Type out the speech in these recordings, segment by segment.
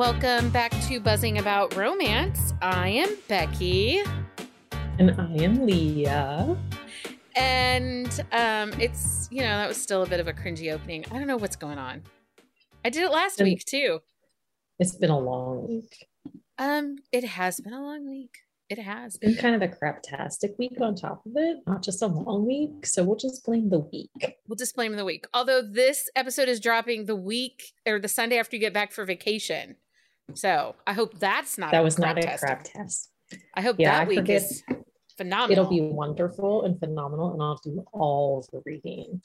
welcome back to Buzzing About Romance. I am Becky. And I am Leah. And um, it's, you know, that was still a bit of a cringy opening. I don't know what's going on. I did it last And- week too. It's been a long week. Um, it has been a long week. It has. Been kind of a craptastic week on top of it, not just a long week. So we'll just blame the week. We'll just blame the week. Although this episode is dropping the week or the Sunday after you get back for vacation. So I hope that's not That was not a crap test. crap test. I hope Yeah, that I week forget- is phenomenal. It'll be wonderful and phenomenal, and I'll do all the reading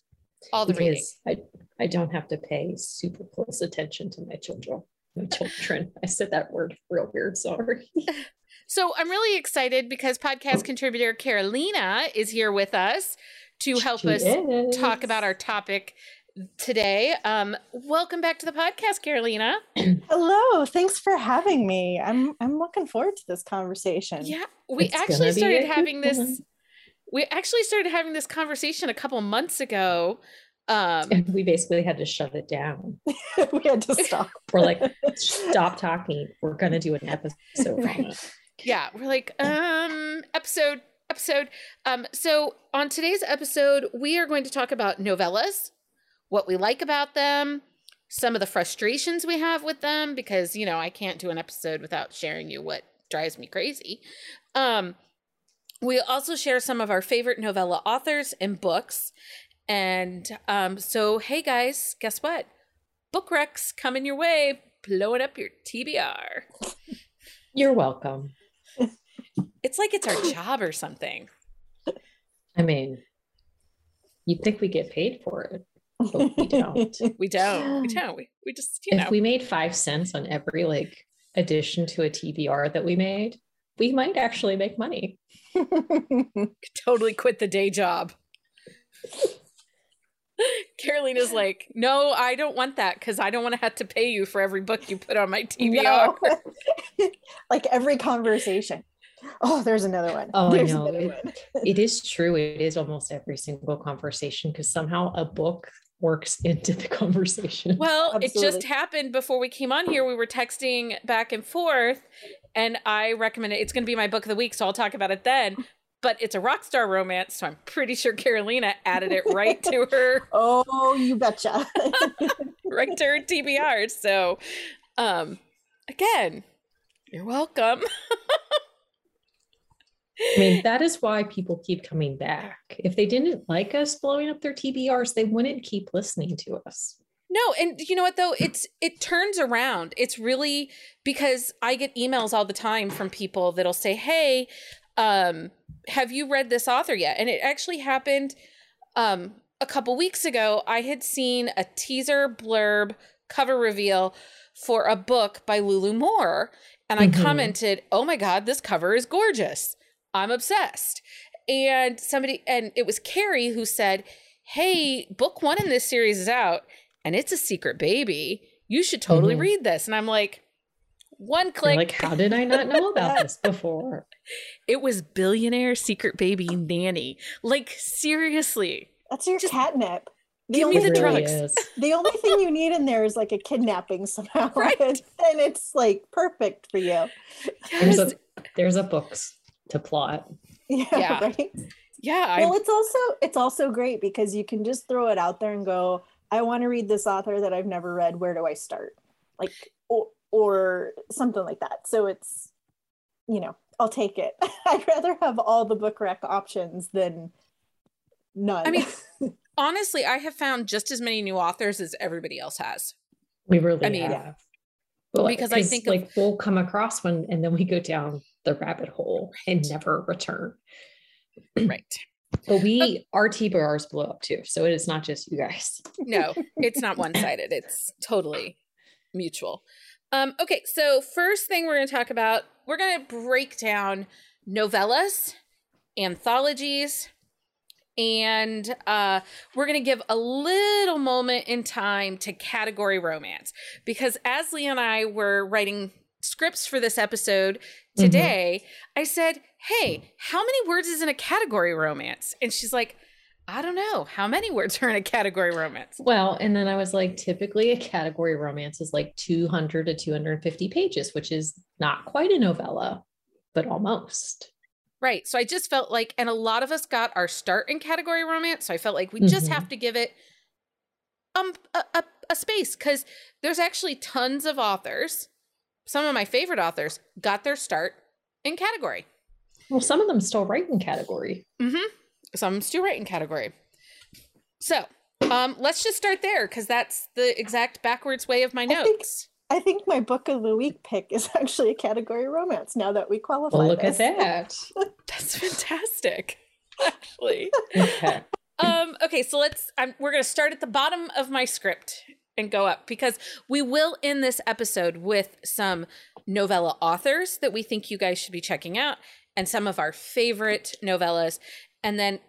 all the reading. I I don't have to pay super close attention to my children. My children. I said that word real weird. Sorry. So I'm really excited because podcast contributor Carolina is here with us to help She us is. talk about our topic today. Um, welcome back to the podcast, Carolina. Hello, thanks for having me. I'm I'm looking forward to this conversation. Yeah, we It's actually started having this. one. We actually started having this conversation a couple months ago. Um, And we basically had to shut it down. we had to stop. We're like, stop talking. We're gonna do an episode Right. yeah we're like um episode episode um so on today's episode we are going to talk about novellas what we like about them some of the frustrations we have with them because you know i can't do an episode without sharing you what drives me crazy. Um we also share some of our favorite novella authors and books. And um so hey guys guess what? Book recs coming your way blowing up your tbr You're welcome. it's like it's our job or something. I mean, you'd think we get paid for it, but we don't. We don't. We don't. We, we just, you know. if we made five cents on every like addition to a TBR that we made, we might actually make money. totally quit the day job. Carolina's like, no, I don't want that because I don't want to have to pay you for every book you put on my TBR. No. like every conversation. Oh, there's another one. Oh, I know. It- one. It is true. It is almost every single conversation because somehow a book works into the conversation. Well, it just happened before we came on here. We were texting back and forth, and I recommended it's going to be my book of the week, so I'll talk about it then. But it's a rock star romance, so I'm pretty sure Carolina added it right to her Oh, you betcha. right to her TBR. So, um, again, you're welcome. I mean, that is why people keep coming back. If they didn't like us blowing up their TBRs, they wouldn't keep listening to us. No, and you know what though? It's it turns around. It's really because I get emails all the time from people that'll say, "Hey, um, have you read this author yet?" And it actually happened um a couple weeks ago. I had seen a teaser blurb cover reveal for a book by Lulu Moore, and I Mhm. commented, "Oh my god, this cover is gorgeous. I'm obsessed." And somebody and it was Carrie who said, "Hey, book 1 in this series is out and it's a secret baby. You should totally Mhm. read this." And I'm like, one You're click. like, how did I not know about this before? it was billionaire secret baby nanny. Like seriously. That's your Just catnip. The give me only the thing- really drugs. is. The only thing you need in there is like a kidnapping somehow. Right. And it's like perfect for you. There's a there's a books to plot. Yeah. Yeah. Right. yeah, I, well it's also it's also great because you can just throw it out there and go i want to read this author that i've never read where do i start like or, or something like that so it's you know i'll take it i'd rather have all the book rec options than none I mean, honestly, I have found just as many new authors as everybody else has. We really I mean, have. But because I think of- like we'll come across one and then we go down the rabbit hole and never return. Right. But we our TBRs blow up too. So it is not just you guys. No, it's not one-sided. It's totally mutual. Um, okay, so first thing we're going to talk about, we're going to break down novellas, anthologies, and uh, we're going to give a little moment in time to category romance because as Lee and I were writing scripts for this episode today, I said, "Hey, how many words is in a category romance?" And she's like, I don't know how many words are in a category romance. Well, and then I was like, typically a category romance is like 200 to 250 pages, which is not quite a novella, but almost. Right. So I just felt like, and a lot of us got our start in category romance. So I felt like we just Mhm. have to give it um a, a, a space because there's actually tons of authors. Some of my favorite authors got their start in category. Well, some of them still write in category. Mm-hmm. Some still write in category. So um let's just start there because that's the exact backwards way of my I think- notes. I think my book of the week pick is actually a category romance now that we qualify. Well, look this. at that. That's fantastic. Actually. Okay. um okay so let's I'm, we're going to start at the bottom of my script and go up because we will end this episode with some novella authors that we think you guys should be checking out and some of our favorite novellas and then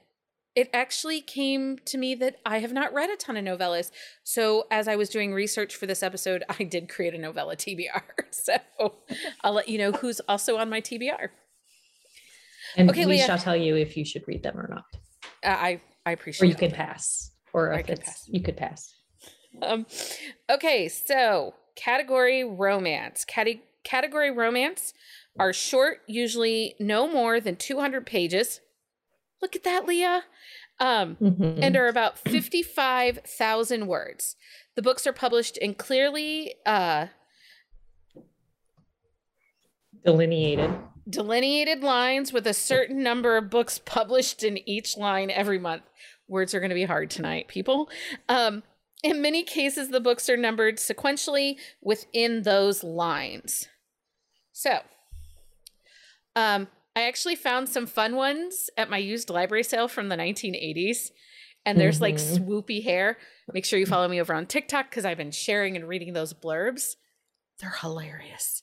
it actually came to me that I have not read a ton of novellas. So as I was doing research for this episode, I did create a novella TBR. So I'll let you know who's also on my TBR. And Okay, we Leah. shall tell you if you should read them or not. Uh, I I Or you can pass. Or I if it's pass. you could pass. Um, okay, so category romance. Cate- category romance are short, usually no more than 200 pages. Look at that, Leah. Um, Mhm. and are about 55,000 words. The books are published in clearly uh, delineated. delineated lines with a certain number of books published in each line every month. Words are going to be hard tonight, people. Um, in many cases, the books are numbered sequentially within those lines. So, um, I actually found some fun ones at my used library sale from the 1980s. And there's like Mhm. swoopy hair. Make sure you follow me over on TikTok because I've been sharing and reading those blurbs. They're hilarious.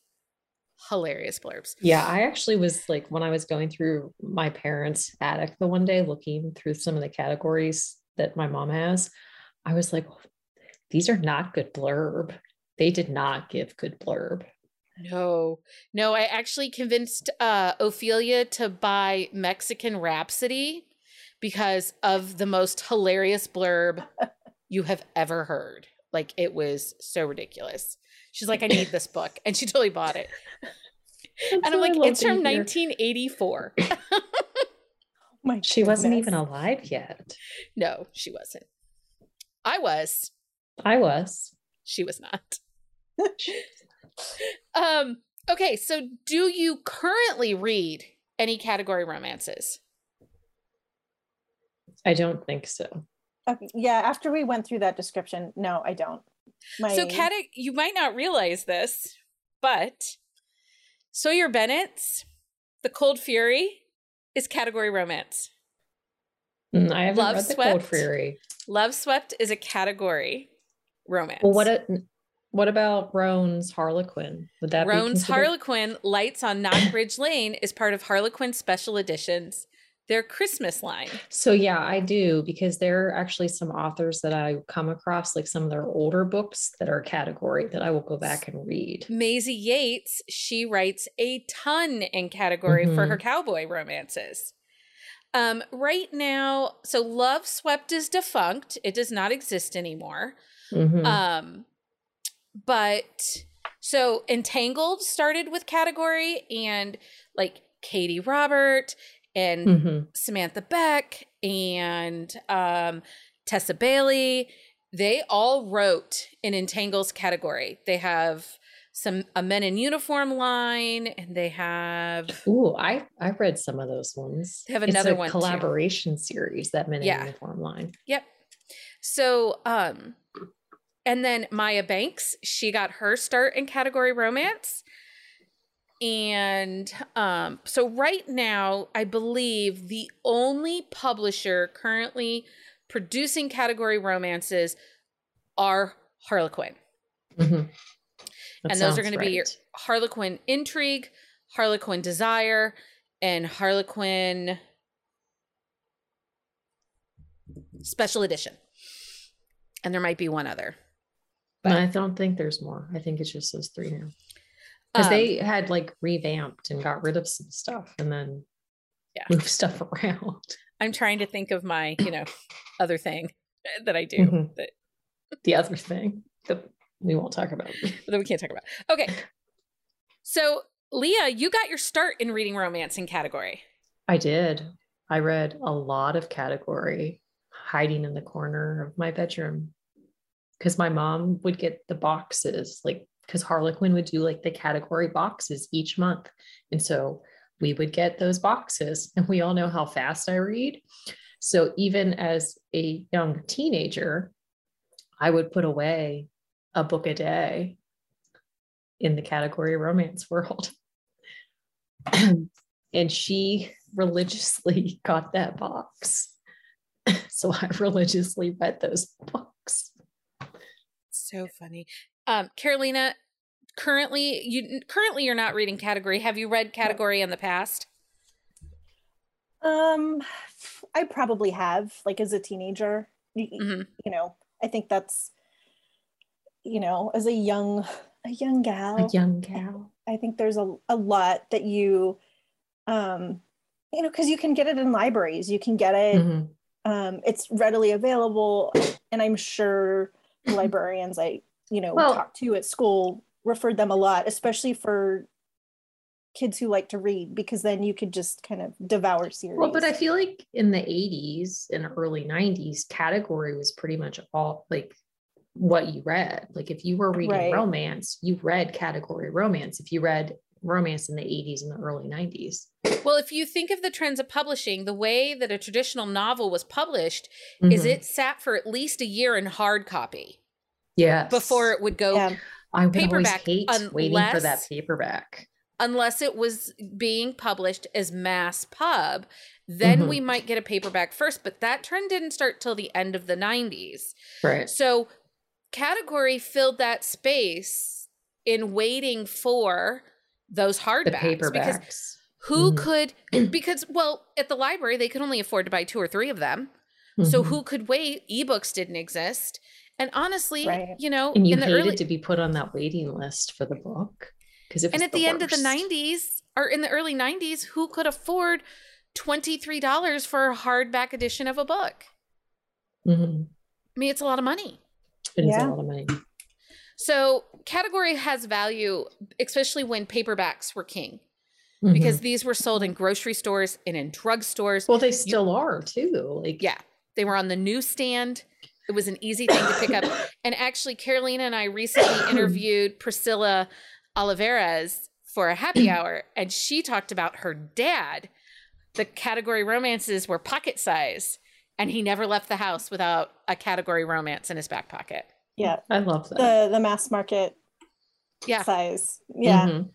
Hilarious blurbs. Yeah, I actually was like when I was going through my parents' attic the one day looking through some of the categories that my mom has, I was like, these are not good blurb. They did not give good blurb. No, no, I actually convinced uh, Ophelia to buy Mexican Rhapsody because of the most hilarious blurb you have ever heard. Like, it was so ridiculous. She's like, I need this book. And she totally bought it. And I'm like, it's from 1984. My She wasn't even alive yet. No, she wasn't. I was. I was. She was not. Um, okay, so do you currently read any category romances? I don't think so. Okay, yeah, after we went through that description, no, I don't. My So, cate- you might not realize this, but Sawyer Bennett's The Cold Fury is category romance. Mm, I haven't Love read the Cold Swept? Fury. Love Swept is a category romance. Well, what a, what about Roan's Harlequin? Would that Roan's considered- Harlequin Lights on Knockbridge Lane is part of Harlequin Special Editions, their Christmas line. So yeah, I do because there are actually some authors that I come across, like some of their older books that are a category that I will go back and read. Maisie Yates, she writes a ton in category for Mhm. her cowboy romances. Um, right now, so Love Swept is defunct. It does not exist anymore. Mhm. Um, but so Entangled started with category and like Katee Robert and Mhm. Samantha Beck and um, Tessa Bailey. They all wrote in Entangles category. They have some a men in uniform line, and they have Ooh, I I read some of those ones. They have It's another a one, too. collaboration series that Men in Yeah. Uniform line. Yep. So, um, and then Maya Banks, she got her start in category romance. And um, so right now, I believe the only publisher currently producing category romances are Harlequin. Mhm. That and those are sounds going to be your. Harlequin Intrigue, Harlequin Desire, and Harlequin Special Edition. And there might be one other. But I don't think there's more. I think it's just those three now. Because Um, they had like revamped and got rid of some stuff and then Yeah. move stuff around. I'm trying to think of my, you know, other thing that I do Mhm. that, The other thing that we won't talk about. that we can't talk about. Okay. So, Leah, you got your start in reading romance in category. I did. I read a lot of category hiding in the corner of my bedroom because my mom would get the boxes, like, because Harlequin would do like the category boxes each month. And so we would get those boxes, and we all know how fast I read. So even as a young teenager, I would put away a book a day in the category romance world. and she religiously got that box. So I religiously read those books. So funny. Um, Carolina, currently you currently you're not reading category. Have you read category in the past? Um, I probably have, like as a teenager. Y- y- Mhm. You know, I think that's, you know, as a young, a young gal, A young gal. I think there's a, a lot that you, um, you know, because you can get it in libraries, you can get it, Mhm. um, it's readily available, and I'm sure the librarians I, you know, Well- talked to at school referred them a lot, especially for kids who like to read, because then you could just kind of devour series. Well, but I feel like in the 80s and early 90s, category was pretty much all like what you read. Like if you were reading Right. romance, you read category romance. If you read romance in the 80s and the early 90s. Well, if you think of the trends of publishing, the way that a traditional novel was published is Mhm. it sat for at least a year in hard copy yes. before it would go yeah. I would paperback, always hate waiting for that paperback. unless it was being published as mass pub then Mhm. we might get a paperback first but that trend didn't start till the end of the 90s Right. so category filled that space in waiting for those The hardbacks because paperbacks. who Mhm. could because well at the library they could only afford to buy two or three of them so Mhm. who could wait ebooks didn't exist and honestly Right. you know and you in the hated early to be put on that waiting list for the book because and at the, end of the 90s or in the early 90s who could afford $23 for a hardback edition of a book Mhm. i mean it's a lot of money It is Yeah. a lot of money. so category has value especially when paperbacks were king Mhm. because these were sold in grocery stores and in drugstores well, they still are too. Like yeah they were on the newsstand it was an easy thing to pick up and actually carolina and i recently interviewed priscilla oliveras for a happy hour and she talked about her dad the category romances were pocket size and he never left the house without a category romance in his back pocket yeah. I love that. The the mass market yeah size. Yeah. Mhm.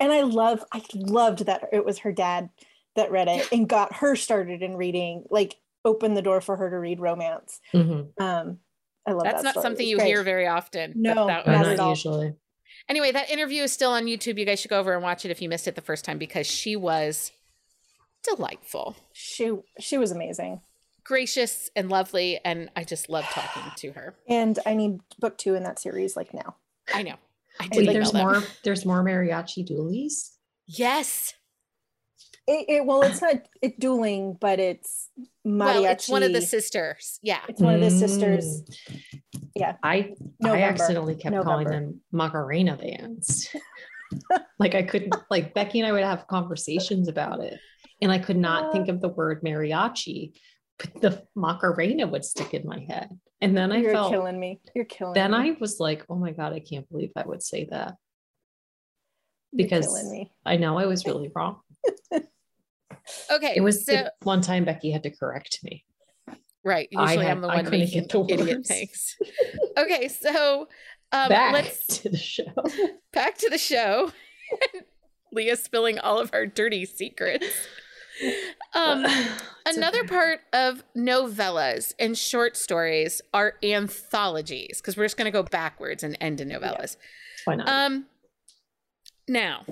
And I love I loved that it was her dad that read it and got her started in reading, like opened the door for her to read romance. Mhm. Um I love that. that's that not story. something you great. hear very often No, that But Not was- at all. usually. anyway that interview is still on youtube you guys should go over and watch it if you missed it the first time because she was delightful She she was amazing. Gracious and lovely and i just love talking to her And I need book two in that series like now. i know i did Wait, there's more. There's more mariachi dualies. yes It, it well it's not it dueling, but it's mariachi. well it's one of the sisters yeah it's one of the sisters. Mm. Yeah. I November. I accidentally kept calling them Macarena bands. like I couldn't like Becky and I would have conversations about it, and I could not think of the word mariachi, but the Macarena would stick in my head, and then I felt You're felt. killing me. You're killing me. Then me. I was like, "Oh my god, I can't believe I would say that." Because- me. I know I was really wrong. okay It was so the one time Becky had to correct me. right I usually had- i'm the one couldn't making get the idiot words. things okay so um Back let's to the show. back to the show leah spilling all of our dirty secrets um Another okay. part of novellas and short stories are anthologies because we're just going to go backwards and end in novellas. Why not? Um, now,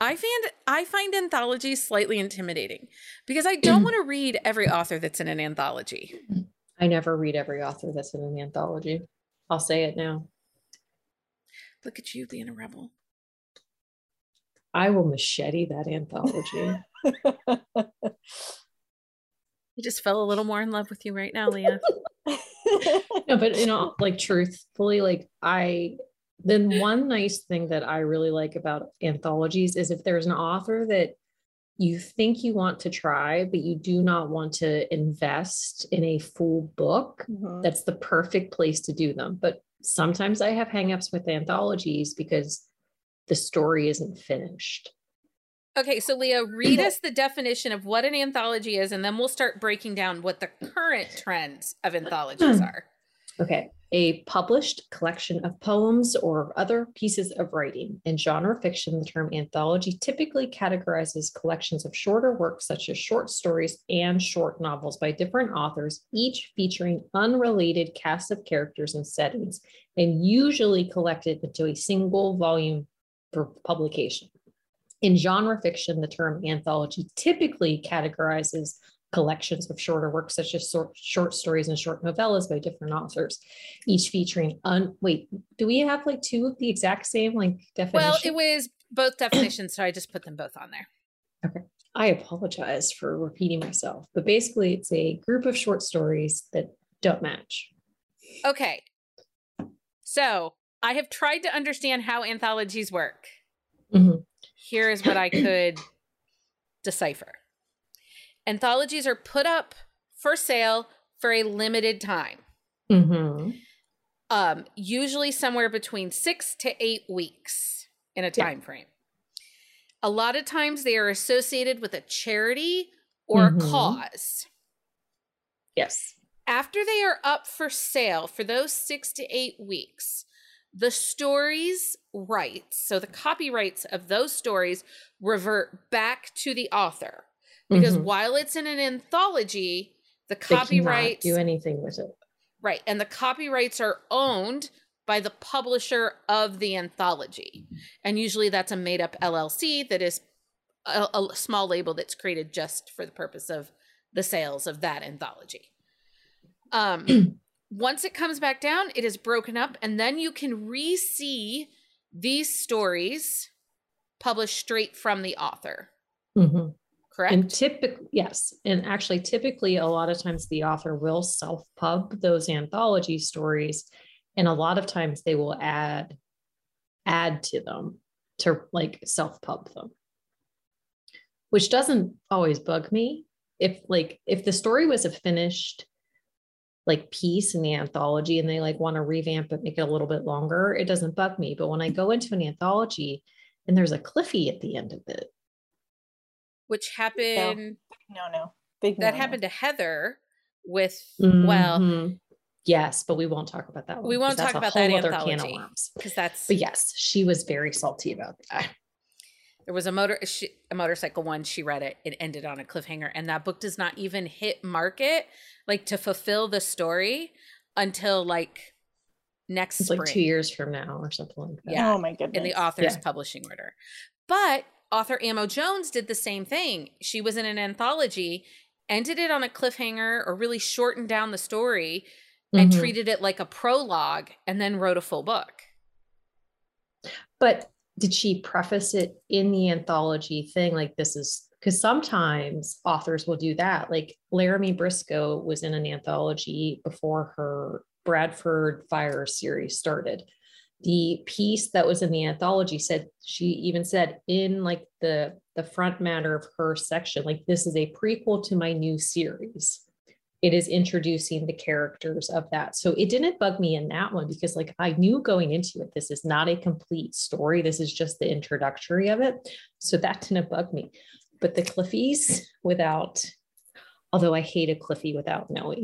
I find I find anthologies slightly intimidating because I don't want to read every author that's in an anthology. I never read every author that's in an anthology. I'll say it now. Look at you being a rebel. I will machete that anthology. I just fell a little more in love with you right now, Leah. no, but you know, like truthfully, like I then one nice thing that I really like about anthologies is if there's an author that you think you want to try, but you do not want to invest in a full book, Mhm. that's the perfect place to do them. But sometimes I have hangups with anthologies because the story isn't finished. Okay, so Leah, read us the definition of what an anthology is, and then we'll start breaking down what the current trends of anthologies hmm. are. Okay. A published collection of poems or other pieces of writing. In genre fiction, the term anthology typically categorizes collections of shorter works, such as short stories and short novels by different authors, each featuring unrelated casts of characters and settings, and usually collected into a single volume for publication. In genre fiction, the term anthology typically categorizes collections of shorter works such as short, stories and short novellas by different authors each featuring un wait do we have like two of the exact same like definition Well, it was both definitions, so I just put them both on there. Okay. I apologize for repeating myself but basically it's a group of short stories that don't match Okay. So I have tried to understand how anthologies work. Mhm. Here is what I could decipher anthologies are put up for sale for a limited time, Mhm. um, usually somewhere between six to eight weeks in a Yeah. time frame. A lot of times they are associated with a charity or a Mhm. cause. yes after they are up for sale for those six to eight weeks, the stories' rights, so the copyrights of those stories, revert back to the author. Because Mhm. while it's in an anthology, the copyrights, do anything with it right, and the copyrights are owned by the publisher of the anthology. And usually that's a made up LLC that is a, a small label that's created just for the purpose of the sales of that anthology. Um, once it comes back down, it is broken up, and then you can re see these stories published straight from the author. Mhm. Correct? And typically, yes. And actually, typically, a lot of times the author will self pub those anthology stories. And a lot of times they will add add to them to like self pub them, which doesn't always bug me. If like if the story was a finished like piece in the anthology and they like want to revamp it, make it a little bit longer, it doesn't bug me. But when I go into an anthology and there's a cliffy at the end of it, Which happened, no, no. Big that no-no. happened to Heather with, well, Mhm. yes, but we won't talk about that one. We won't talk about that whole other can of anthology. worms. because that's, But yes, she was very salty about that. There was a motor, she, a motorcycle one, she read it, it ended on a cliffhanger, and that book does not even hit market, like to fulfill the story until like next It's spring. like two years from now or something like that. Yeah. Oh my goodness. in the author's Yeah. publishing order. But author Ammo Jones did the same thing. She was in an anthology, ended it on a cliffhanger or really shortened down the story and Mhm. treated it like a prologue and then wrote a full book. But did she preface it in the anthology thing? Like this is because sometimes authors will do that. Like Laramie Briscoe was in an anthology before her Bradford Fire series started. The piece that was in the anthology said she even said in like the the front matter of her section, like this is a prequel to my new series. It is introducing the characters of that. So it didn't bug me in that one because like I knew going into it, this is not a complete story. This is just the introductory of it. So that didn't bug me. But the Cliffies without, although I hate a Cliffy without Noe.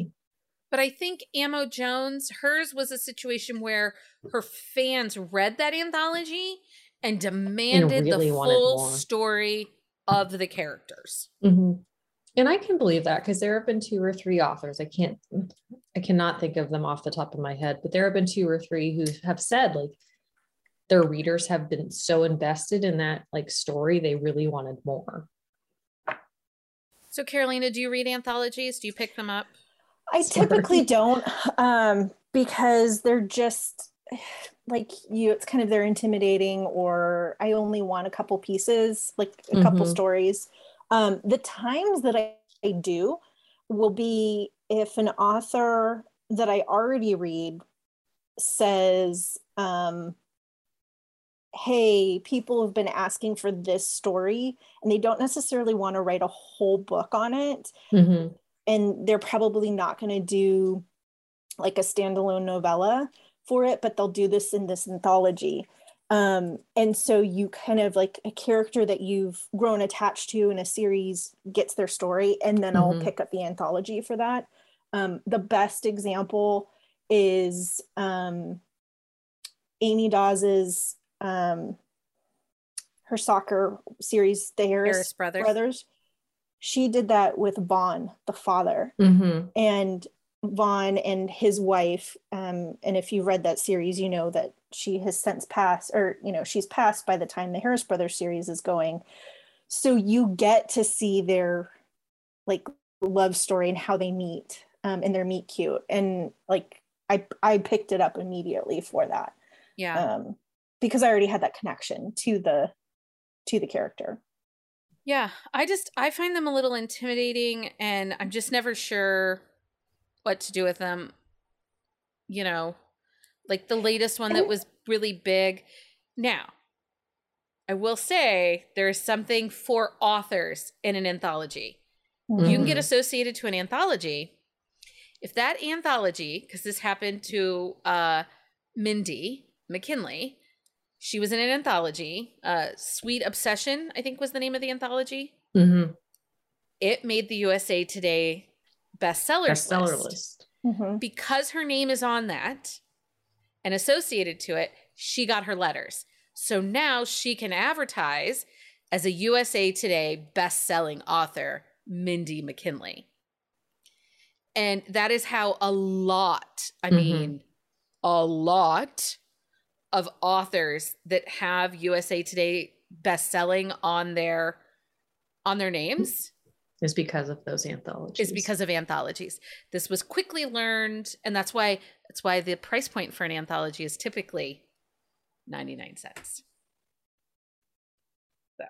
But I think Ammo Jones, hers was a situation where her fans read that anthology and demanded really the full story of the characters. Mhm. And I can believe that because there have been two or three authors. I can't, I cannot think of them off the top of my head, but there have been two or three who have said like their readers have been so invested in that like story, they really wanted more. So, Carolina, do you read anthologies? Do you pick them up? I Sorry. typically don't um, because they're just like you it's kind of they're intimidating or i only want a couple pieces like a couple Mhm. stories um the times that I, I do will be if an author that i already read says um hey people have been asking for this story and they don't necessarily want to write a whole book on it Mhm. and they're probably not going to do like a standalone novella for it but they'll do this in this anthology um, and so you kind of like a character that you've grown attached to in a series gets their story and then i'll Mhm. pick up the anthology for that um, the best example is um, amy daws's um, her soccer series the harris, Harris Brothers. brothers she did that with vaughn the father Mhm. and Vaughn and his wife, um, and if you read that series, you know that she has since passed, or you know, she's passed by the time the Harris Brothers series is going. So you get to see their like love story and how they meet um, and their meet cute, and like I I picked it up immediately for that Yeah. um, because I already had that connection to the to the character. Yeah, I just I find them a little intimidating and I'm just never sure what to do with them. You know, like the latest one that was really big. Now, I will say there is something for authors in an anthology. You can get Mhm. associated to an anthology. If that anthology, because this happened to uh Mindy McKinley, she was in an anthology, uh Sweet Obsession, I think was the name of the anthology Mhm. it made the USA Today bestseller bestseller list. list. Mhm. Because her name is on that and associated to it, she got her letters. So now she can advertise as a USA Today best-selling author, Mindy McKinley. And that is how a lot, I Mhm. mean, a lot of authors that have USA Today best-selling on their on their names Is because of those anthologies. is because of anthologies. This was quickly learned, and that's why that's why the price point for an anthology is typically ninety nine cents. So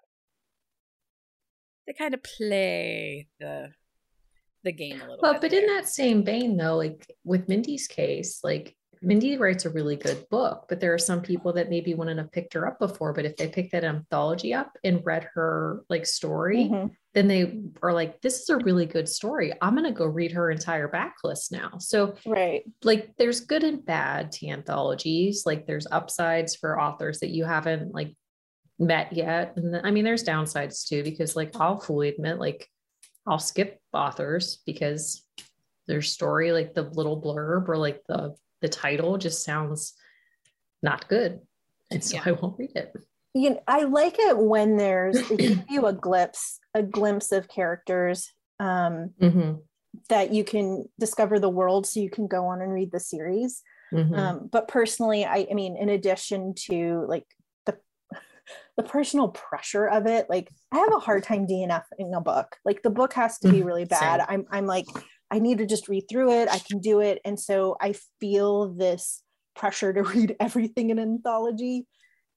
they kind of play the the game a little Well, bit. but in that same vein, though, like with Mindy's case, like Mindy writes a really good book, but there are some people that maybe wouldn't have picked her up before. But if they picked that anthology up and read her like story, Mhm. then they are like, this is a really good story. I'm going to go read her entire backlist now. So, Right. like, there's good and bad to anthologies. Like, there's upsides for authors that you haven't like met yet. And then, I mean, there's downsides too, because like, I'll fully admit, like, I'll skip authors because their story, like the little blurb or like the the title, just sounds not good, and so Yeah. I won't read it. you know, I like it when there's give you a glimpse, a glimpse of characters um, Mhm, that you can discover the world, so you can go on and read the series. mhm. Um, but personally, I, I mean, in addition to like the the personal pressure of it, like I have a hard time DNFing a book. Like the book has to be Mhm, really bad. same. I'm I'm like I need to just read through it. I can do it, and so I feel this pressure to read everything in an anthology,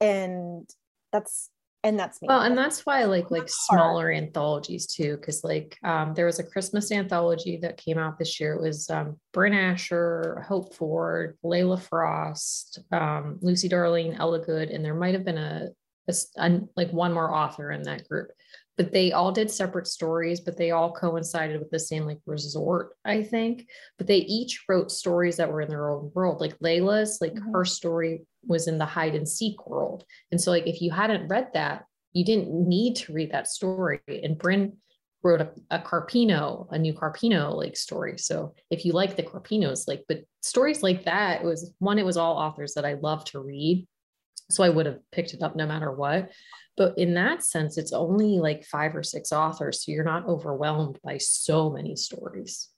and that's and that's me. Well, and that's why I like like smaller anthologies too, because like um, there was a Christmas anthology that came out this year. It was um, Brynne Asher, Hope Ford, Layla Frost, um, Lucy Darling, Ella Goode, and there might have been a an- like one more author in that group. But they all did separate stories, but they all coincided with the same like resort, I think. But they each wrote stories that were in their own world. Like Layla's, like Mhm. her story was in the hide and seek world. And so, like, if you hadn't read that, you didn't need to read that story. And Brynne wrote a, a Carpino, a new Carpino like story. So if you like the Carpinos, like, but stories like that, it was one, it was all authors that I love to read. So I would have picked it up no matter what. But in that sense, it's only like five or six authors. So you're not overwhelmed by so many stories.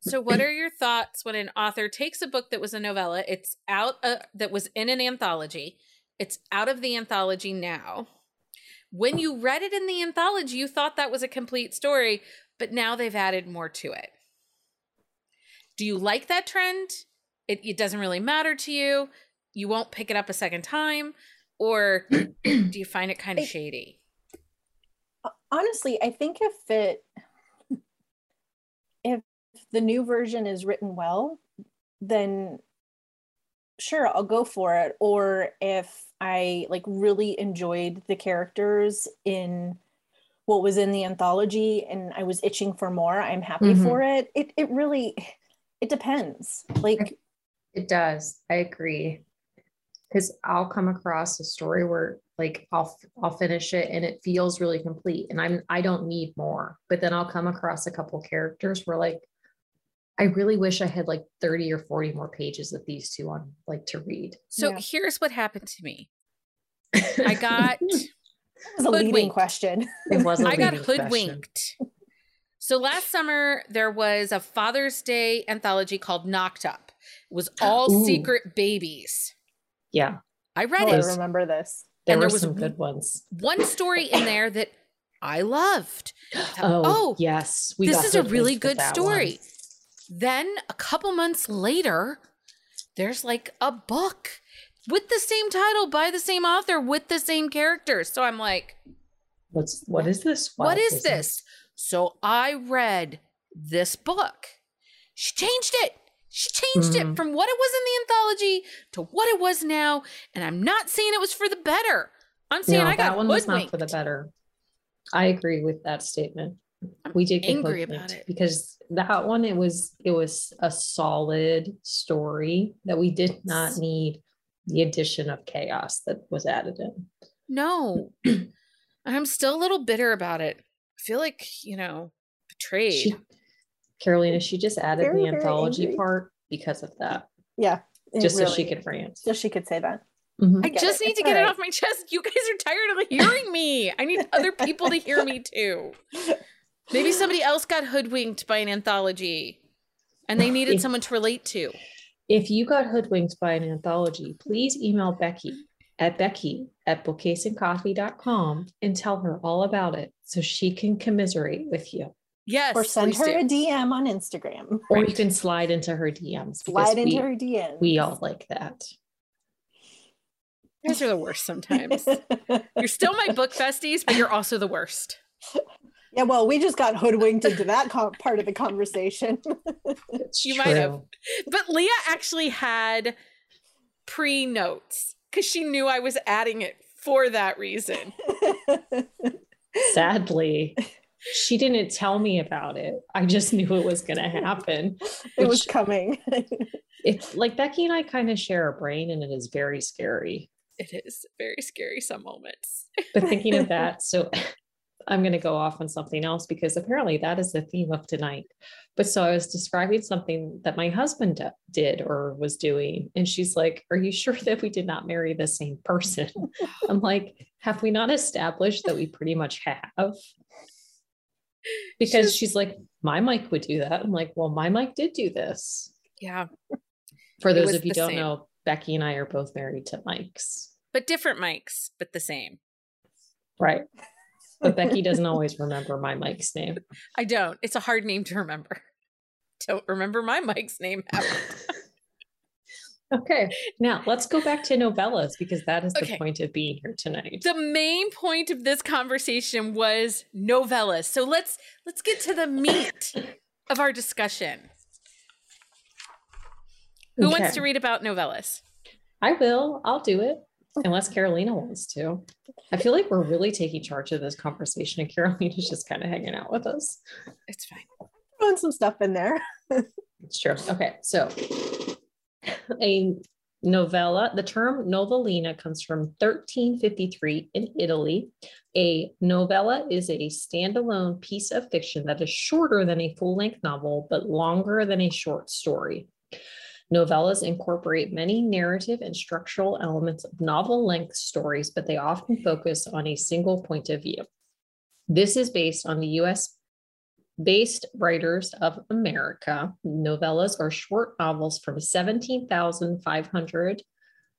So, what are your thoughts when an author takes a book that was a novella, it's out uh, that was in an anthology, it's out of the anthology now. When you read it in the anthology, you thought that was a complete story, but now they've added more to it. Do you like that trend? it, it doesn't really matter to you you won't pick it up a second time or do you find it kind of It- shady honestly i think if it if the new version is written well then sure i'll go for it or if i like really enjoyed the characters in what was in the anthology and i was itching for more i'm happy Mhm. for it it it really it depends like It does. I agree. Because I'll come across a story where like I'll I'll finish it and it feels really complete and I'm I don't need more. But then I'll come across a couple characters where like I really wish I had like 30 or 40 more pages of these two on like to read. so Yeah. here's what happened to me i got that was a leading question it was a I got leading question. hoodwinked. So last summer there was a Father's Day anthology called Knocked Up. It was all Ooh. secret babies. Yeah. I read oh, i it. remember this There And were there was some good ones. One story in there that I loved. Oh, oh, oh, yes. We this got is a really good story. one. Then a couple months later, there's like a book with the same title by the same author with the same characters. So I'm like, What's what is this? what is it? this? So I read this book. She changed it. She changed it Mhm. from what it was in the anthology to what it was now. And I'm not saying it was for the better. I'm saying No, I got that one was not for the better. I agree with that statement. We did get angry about it. because that one it was it was a solid story that we did not need the addition of chaos that was added in. No. I'm still a little bitter about it. I feel like, you know, betrayed. She, Carolina, she just added Very, the very anthology angry. part because of that, yeah it just so she really- could rant. so she could say that Mhm. I get just it. need It's to get it off my chest. You guys are tired of hearing me. I need other people to hear me too. Maybe somebody else got hoodwinked by an anthology and they needed If- someone to relate to. If you got hoodwinked by an anthology, please email Becky at Becky at bookcaseandcoffee.com and tell her all about it so she can commiserate with you. Yes. or send her do. a dm on instagram Or you can slide into her DMs. slide into we, her DMs. We all like that. You guys are the worst sometimes. You're still my book besties, but you're also the worst. yeah well we just got hoodwinked into that co- part of the conversation It's You might have. But Leah actually had pre notes because she knew I was adding it for that reason. Sadly, she didn't tell me about it. I just knew it was going to happen. it was coming It's like Becky and I kind of share a brain, and it is very scary. It is very scary some moments. But thinking of that, so I'm going to go off on something else because apparently that is the theme of tonight. But so I was describing something that my husband d- did or was doing. And she's like, Are you sure that we did not marry the same person? I'm like, Have we not established that we pretty much have? Because She's- like, My mic would do that. I'm like, Well, my mic did do this. Yeah. For those of you don't same. know, Becky and I are both married to Mikes. But different mics, but the same. Right. But Becky doesn't always remember my mic's name. I don't. It's a hard name to remember. Don't remember my mic's name. ever. Okay, now let's go back to novellas because that is the point of being here tonight. the main point of this conversation was novellas. So let's let's get to the meat of our discussion. Who wants to read about novellas? I will. I'll do it oh. unless Carolina wants to. I feel like we're really taking charge of this conversation, and Carolina's just kind of hanging out with us. It's fine. throwing some stuff in there It's true. Okay, so a novella, the term novellina comes from 1353 in Italy. A novella is a standalone piece of fiction that is shorter than a full length novel, but longer than a short story. Novellas incorporate many narrative and structural elements of novel length stories, but they often focus on a single point of view. This is based on the US based writers of America. Novellas are short novels from 17,500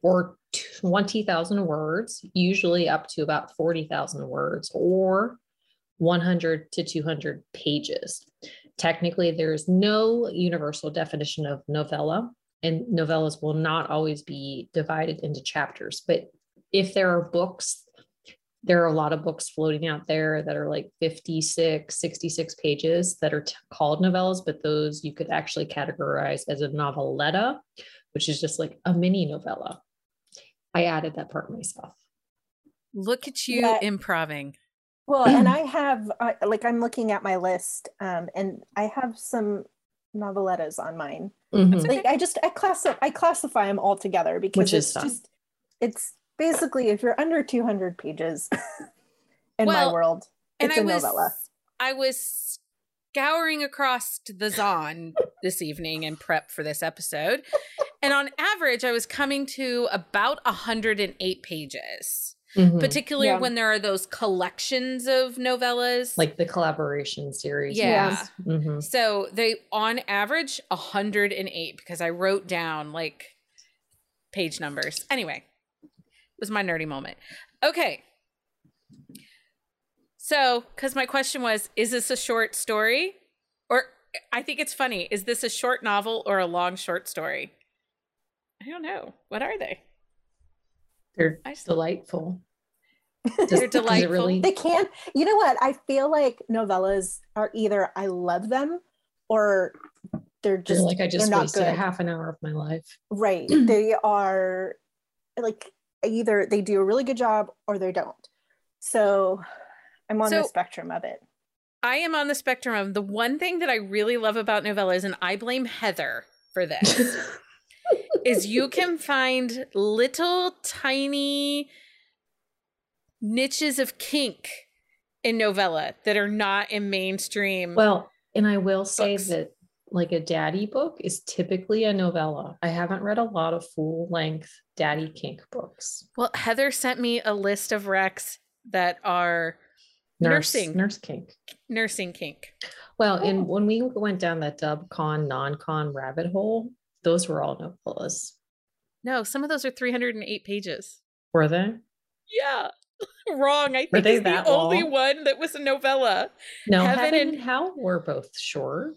or 20,000 words, usually up to about 40,000 words or 100 to 200 pages. Technically, there is no universal definition of novella. and novellas will not always be divided into chapters. But if there are books, there are a lot of books floating out there that are like 56, 66 pages that are t- called novellas, but those you could actually categorize as a noveletta, which is just like a mini novella. I added that part myself. Look at you Yeah. improving. Well, and I have uh, like I'm looking at my list, um, and I have some novellettas on mine. Mhm. Like I just I class I classify them all together because Which is it's fun. just it's basically if you're under 200 pages in Well, my world, And it's I a was novella. I was scouring across the Zon this evening in prep for this episode. And on average, I was coming to about 108 pages, Mhm. particularly Yeah. when there are those collections of novellas. like the collaboration series. Yeah. yes. Mhm. So they on average 108 because I wrote down like page numbers. Anyway, it was my nerdy moment. Okay. So, cuz my question was is this a short story or I think it's funny, is this a short novel or a long short story? I don't know. What are they? They're I just- delightful. They're delightful. really- They can't. You know what? I feel like novellas are either I love them or they're They're just like I just they're not wasted good. half an hour of my life. right. they are like either they do a really good job or they don't. So I'm on the spectrum of it. I am on the spectrum of the one thing that I really love about novellas and I blame Heather for this. is you can find little tiny niches of kink in novella that are not in mainstream. well, and I will say Books. that like a daddy book is typically a novella. I haven't read a lot of full length daddy kink books. Well, Heather sent me a list of recs that are Nurse, Nursing. nurse kink. nursing kink. Well, Oh. and when we went down that dub con, non con rabbit hole, those were all novellas. No, some of those are 308 pages. Were they? Yeah. Wrong. I think they it's the that only one that was a novella. No, Heaven Heaven, and- and Hell were both short.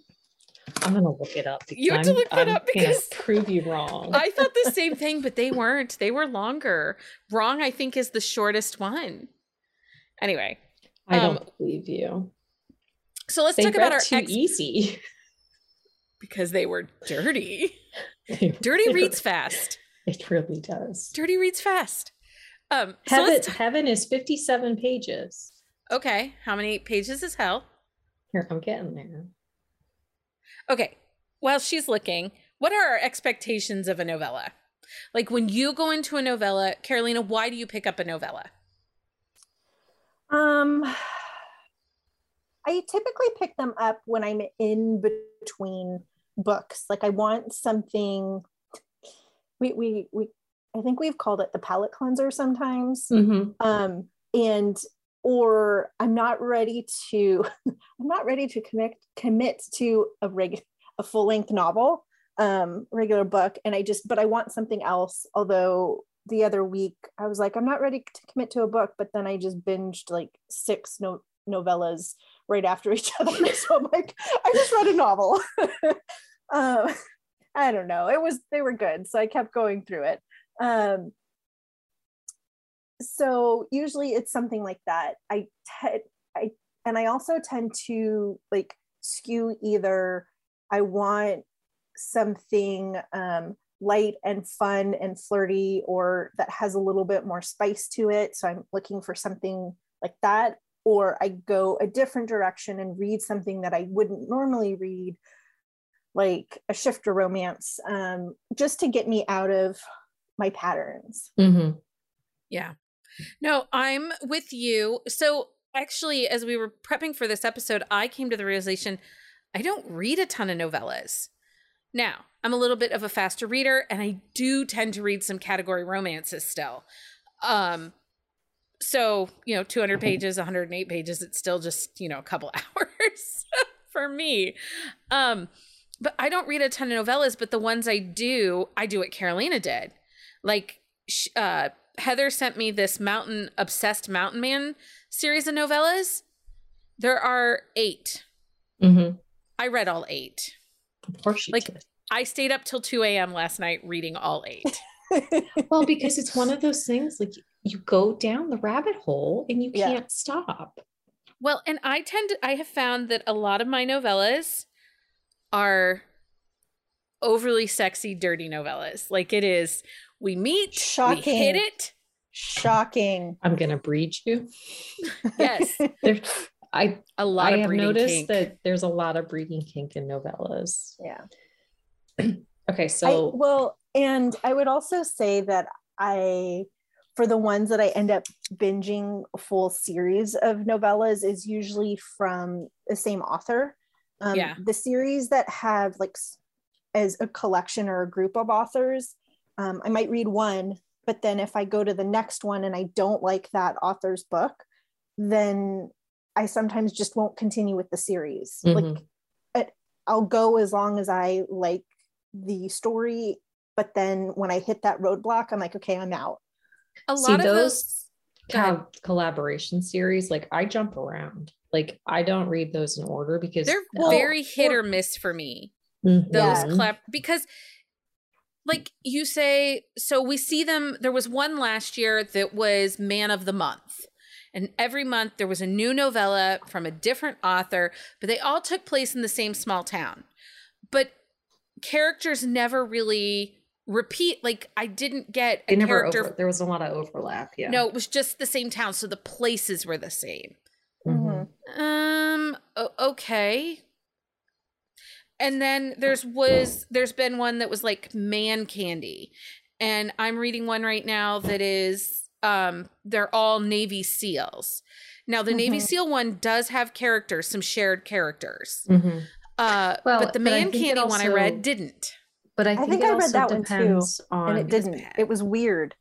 I'm gonna look it up. You have to I'm- look that I'm up because- prove you wrong. I thought the same thing, but they weren't. They were longer. Wrong, I think, is the shortest one. Anyway, I don't um, believe you. so let's They talk about our too ex easy. because they were dirty. They Dirty reads fast. It really does. Dirty reads fast. Um, Heaven, let's Heaven is 57 pages. okay. How many pages is hell? Here, I'm getting there. Okay. While she's looking, what are our expectations of a novella? Like when you go into a novella, Carolina, why do you pick up a novella? Um, I typically pick them up when I'm in between books. Like I want something. We we we. I think we've called it the palate cleanser sometimes. Mhm. Um, and or I'm not ready to. I'm not ready to commit commit to a reg a full length novel, um, regular book, and I just. But I want something else. Although the other week I was like, I'm not ready to commit to a book, but then I just binged like six no- novellas right after each other. so I'm like, I just read a novel. um, I don't know. It was they were good, so I kept going through it. Um, so usually it's something like that. I te- I and I also tend to like skew either I want something um, light and fun and flirty or that has a little bit more spice to it. So I'm looking for something like that. Or I go a different direction and read something that I wouldn't normally read, like a shifter romance, um, just to get me out of my patterns. Mhm. Yeah. No, I'm with you. So, actually, as we were prepping for this episode, I came to the realization I don't read a ton of novellas. Now, I'm a little bit of a faster reader and I do tend to read some category romances still. Um so, you know, 200 pages, 108 pages, it's still just, you know, a couple hours for me. Um but I don't read a ton of novellas, but the ones I do, I do what Carolina did. Like uh Heather sent me this mountain obsessed mountain man series of novellas. There are 8. Mhm. I read all 8. Of course you Like, did. I stayed up till 2 a.m. last night reading all eight. well, because it's one of those things like you go down the rabbit hole and you can't stop. Well, and I tend to, I have found that a lot of my novellas are overly sexy, dirty novellas. Like it is, we meet, Shocking. we hit it. Shocking. I'm gonna breed you. Yes, There, I a lot I of have noticed kink. that there's a lot of breeding kink in novellas. Yeah. Okay, I, so well, and I would also say that I, for the ones that I end up binging a full series of novellas, is usually from the same author. Um, Yeah. The series that have like as a collection or a group of authors, um, I might read one, but then if I go to the next one and I don't like that author's book, then I sometimes just won't continue with the series. Like Mhm. I'll go as long as I like the story, but then when I hit that roadblock, I'm like, okay, I'm out. a See, lot of those those. Co- collaboration series, like I jump around. Like I don't read those in order because They're Well, very hit or- or miss for me. Mhm. those Yeah. collab because like you say so we see them there was one last year that was man of the month and every month there was a new novella from a different author but they all took place in the same small town but characters never really repeat like i didn't get a never character over, there was a lot of overlap. Yeah. no it was just the same town so the places were the same Mhm. um okay. And then there's was there's been one that was like man candy. And I'm reading one right now that is um they're all Navy SEALs. Now the Navy Mhm. SEAL one does have characters, some shared characters. Mhm. Uh Well, but the man think it candy one I read also- didn't. But I think, think I read that one too, on and it didn't. bad. It was weird.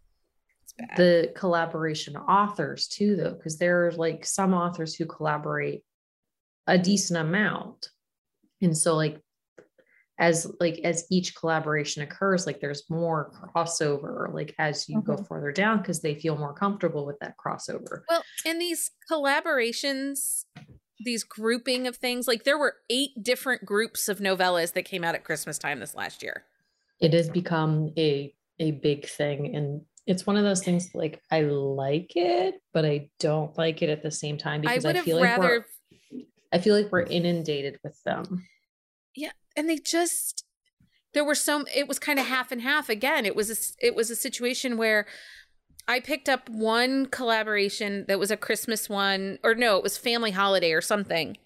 The collaboration authors too though because there are like some authors who collaborate a decent amount and so like as like as each collaboration occurs like there's more crossover like as you go Mhm. further down because they feel more comfortable with that crossover Well, in these collaborations, these grouping of things, like there were eight different groups of novellas that came out at Christmas time this last year. it has become a a big thing and it's one of those things like i like it but i don't like it at the same time because i, have feel like rather we're i feel like we're inundated with them and they just there were some it was kind of half and half. Again it was a, it was a situation where i picked up one collaboration that was a christmas one or no it was family holiday or something.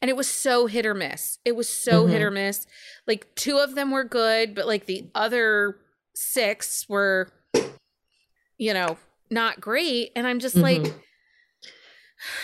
And it was so hit or miss. It was so hit Mhm. or miss. Like two of them were good but like the other six were you know not great. And i'm just like Mhm.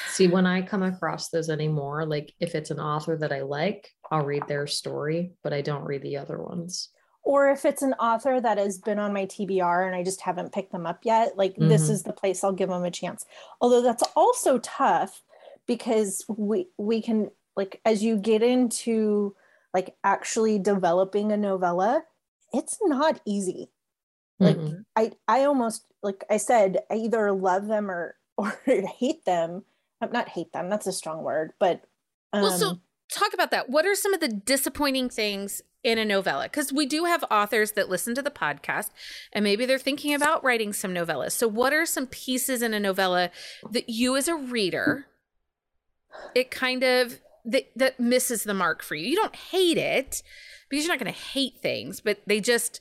See, when I come across those anymore, like if it's an author that I like, I'll read their story, but I don't read the other ones. Or if it's an author that has been on my TBR and I just haven't picked them up yet, like this Mhm. is the place I'll give them a chance. Although that's also tough because we we can like as you get into like actually developing a novella, it's not easy. Like Mhm. I I almost like I said, I either love them or or hate them. Uh, Not hate them, that's a strong word, but um, Well, so talk about that. What are some of the disappointing things in a novella? Because we do have authors that listen to the podcast and maybe they're thinking about writing some novellas. So, what are some pieces in a novella that you, as a reader, it kind of that, that misses the mark for you? You don't hate it because you're not going to hate things, but they just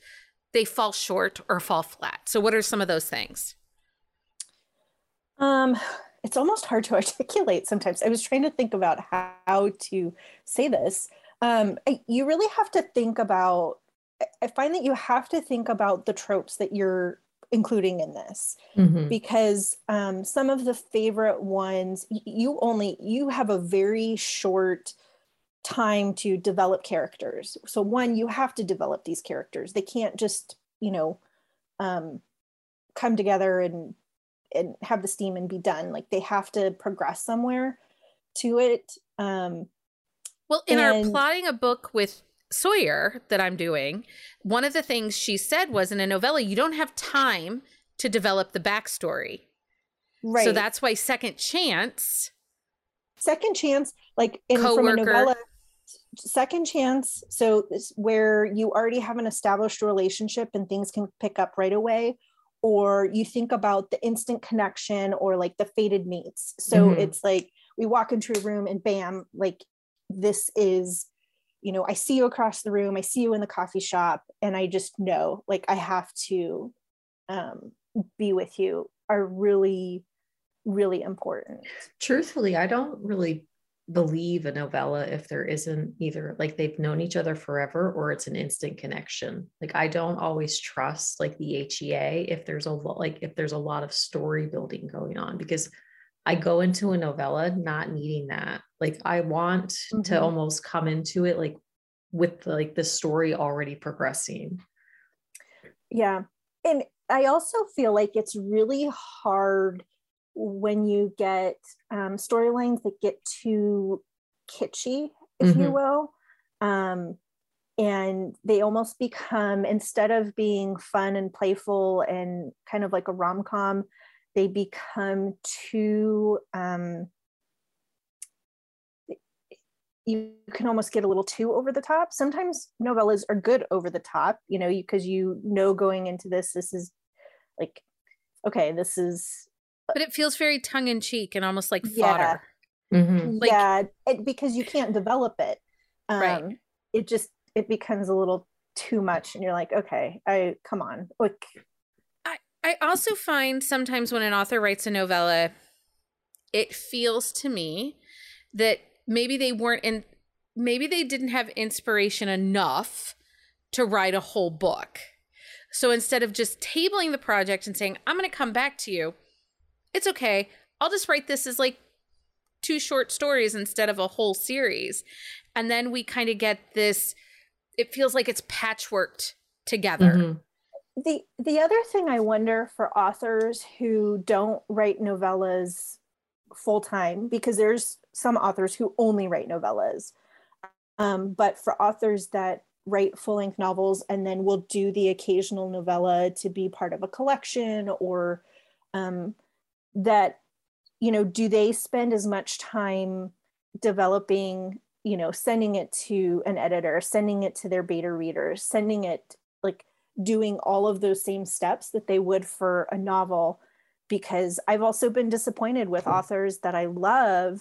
they fall short or fall flat. So, what are some of those things? Um, it's almost hard to articulate sometimes. I was trying to think about how, to say this. Um, I- you really have to think about, I- find that you have to think about the tropes that you're including in this Mhm. because um, some of the favorite ones, you only, you have a very short time to develop characters. So one, you have to develop these characters. They can't just, you know, um, come together and and have the steam and be done. Like they have to progress somewhere to it. Um, Well, in our plotting a book with Sawyer that I'm doing, one of the things she said was in a novella, you don't have time to develop the backstory. right. So that's why Second Chance, second chance, like in from a novella second chance so where you already have an established relationship and things can pick up right away or you think about the instant connection or like the fated mates so Mhm. it's like we walk into a room and bam like this is you know i see you across the room i see you in the coffee shop and i just know like i have to um, be with you are really really important Truthfully, I don't really believe a novella if there isn't either like they've known each other forever or it's an instant connection. Like I don't always trust like the HEA if there's a lot like if there's a lot of story building going on because I go into a novella not needing that. Like I want to Mhm. almost come into it like with like the story already progressing. Yeah. And I also feel like it's really hard when you get um, storylines that get too kitschy, if you Mhm. will. Um, and they almost become, instead of being fun and playful and kind of like a rom com, they become too. Um, you can almost get a little too over the top. Sometimes novellas are good over the top, you know, because you know going into this, this is like, okay, this is But it feels very tongue in cheek and almost like Yeah. fodder. Mhm. Like- yeah, it, because you can't develop it. Um, Right. It just it becomes a little too much, and you're like, okay, I come on, like, I I also find sometimes when an author writes a novella, it feels to me that maybe they weren't in, maybe they didn't have inspiration enough to write a whole book. So instead of just tabling the project and saying, I'm going to come back to you, it's okay. I'll just write this as like two short stories instead of a whole series. And then we kind of get this, it feels like it's patchworked together. Mhm. the the other thing I wonder for authors who don't write novellas full time, because there's some authors who only write novellas, um, but for authors that write full length novels and then will do the occasional novella to be part of a collection or um, that you know do they spend as much time developing you know sending it to an editor sending it to their beta readers sending it like doing all of those same steps that they would for a novel? Because I've also been disappointed with authors that I love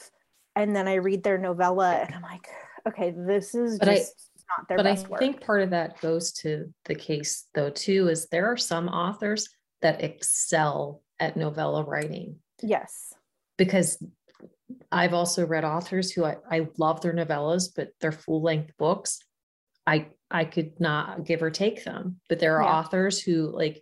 and then I read their novella and I'm like okay this is But I- just not their but I work think part of that goes to the case though too is there are some authors that excel at novella writing yes because I've also read authors who I, I love their novellas, but their full length books, I I could not give or take them. But there are Yeah. authors who like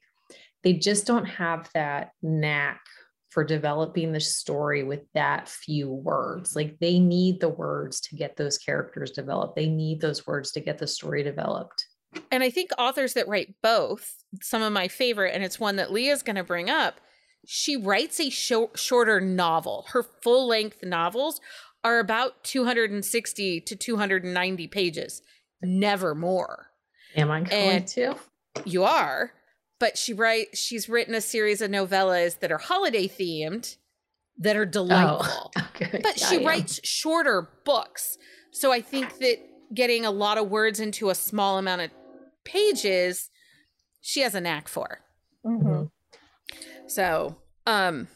they just don't have that knack for developing the story with that few words. Like they need the words to get those characters developed. They need those words to get the story developed. And I think authors that write both, some of my favorite, and it's one that Leah's going to bring up, she writes a sho- shorter novel. Her full length novels are about 260 to 290 pages, never more. Am I going And- to? You are, but she write she's written a series of novellas that are holiday themed that are delightful. Okay. But I she writes shorter books. So I think that getting a lot of words into a small amount of pages, she has a knack for. Mhm. So, um,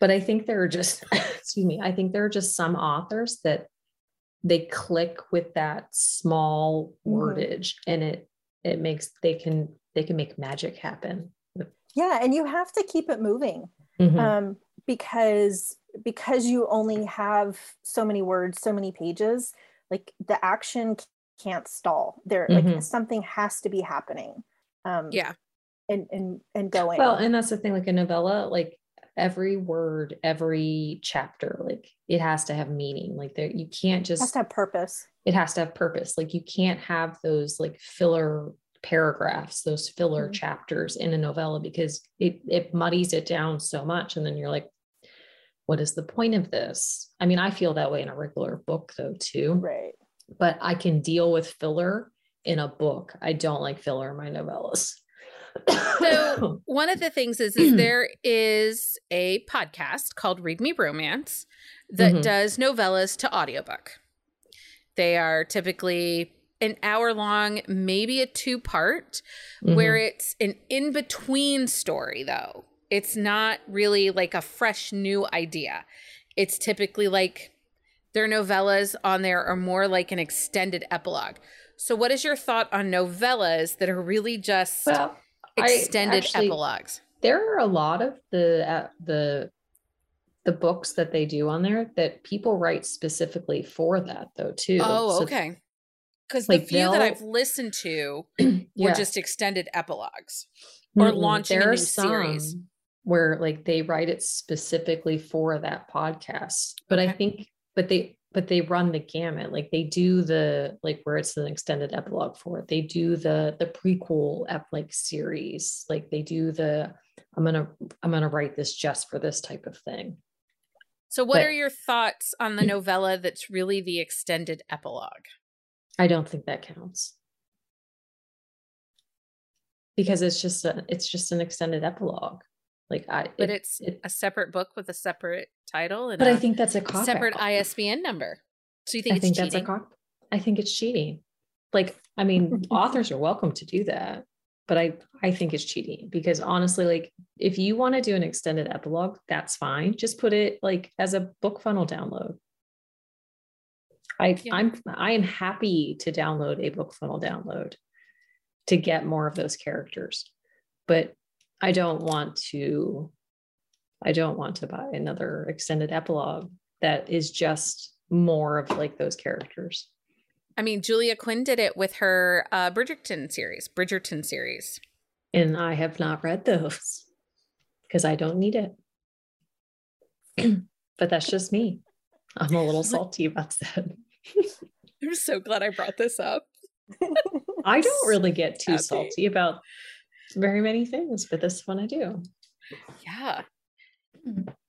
but I think there are just excuse me, I think there are just some authors that they click with that small Mhm. wordage and it it makes they can they can make magic happen. yeah and you have to keep it moving Mhm. um, because because you only have so many words so many pages like the action can't stall there like Mhm. something has to be happening um yeah. And and and going well, and that's the thing, like a novella, like every word, every chapter, like it has to have meaning. Like there you can't just it has to have purpose it has to have purpose. Like you can't have those like filler paragraphs, those filler Mhm. chapters in a novella because it it muddies it down so much. And then you're like, what is the point of this? I mean, I feel that way in a regular book though, too. right But I can deal with filler in a book. I don't like filler in my novellas. So one of the things is, is there is a podcast called Read Me Romance that Mhm. does novellas to audiobook. They are typically an hour long, maybe a two part, Mhm. where it's an in between story, though. It's not really like a fresh new idea. It's typically like their novellas on there are more like an extended epilogue. So, what is your thought on novellas that are really just Well, extended actually- epilogues? there are a lot of the uh, the the books that they do on there that people write specifically for that though too. Oh, So, okay. Because like, the few that I've listened to were yeah. just extended epilogues. or Mm-mm. launching a There are new series. where like they write it specifically for that podcast but i think but they but they run the gamut like they do the like where it's an extended epilogue for it they do the the prequel ep like series like they do the i'm gonna i'm gonna write this just for this type of thing. So, what But- are your thoughts on the mm. novella that's really the extended epilogue? i don't think that counts. Because it's just a it's just an extended epilogue like i But it- it's it- a separate book with a separate title and but i think that's a cop separate out. ISBN number. So you think I it's think cheating? that's a cop. I think it's cheating. Like, I mean, authors are welcome to do that, but I I think it's cheating because honestly, like, if you want to do an extended epilogue, that's fine. Just put it like as a book funnel download. I Yeah. I'm I am happy to download a book funnel download to get more of those characters, but I don't want to. I don't want to buy another extended epilogue that is just more of like those characters. I mean, Julia Quinn did it with her uh, Bridgerton series. Bridgerton series. And I have not read those because I don't need it. but that's just me. I'm a little salty about that. I'm so glad I brought this up. I don't really get too salty about very many things, but this one I do. Yeah.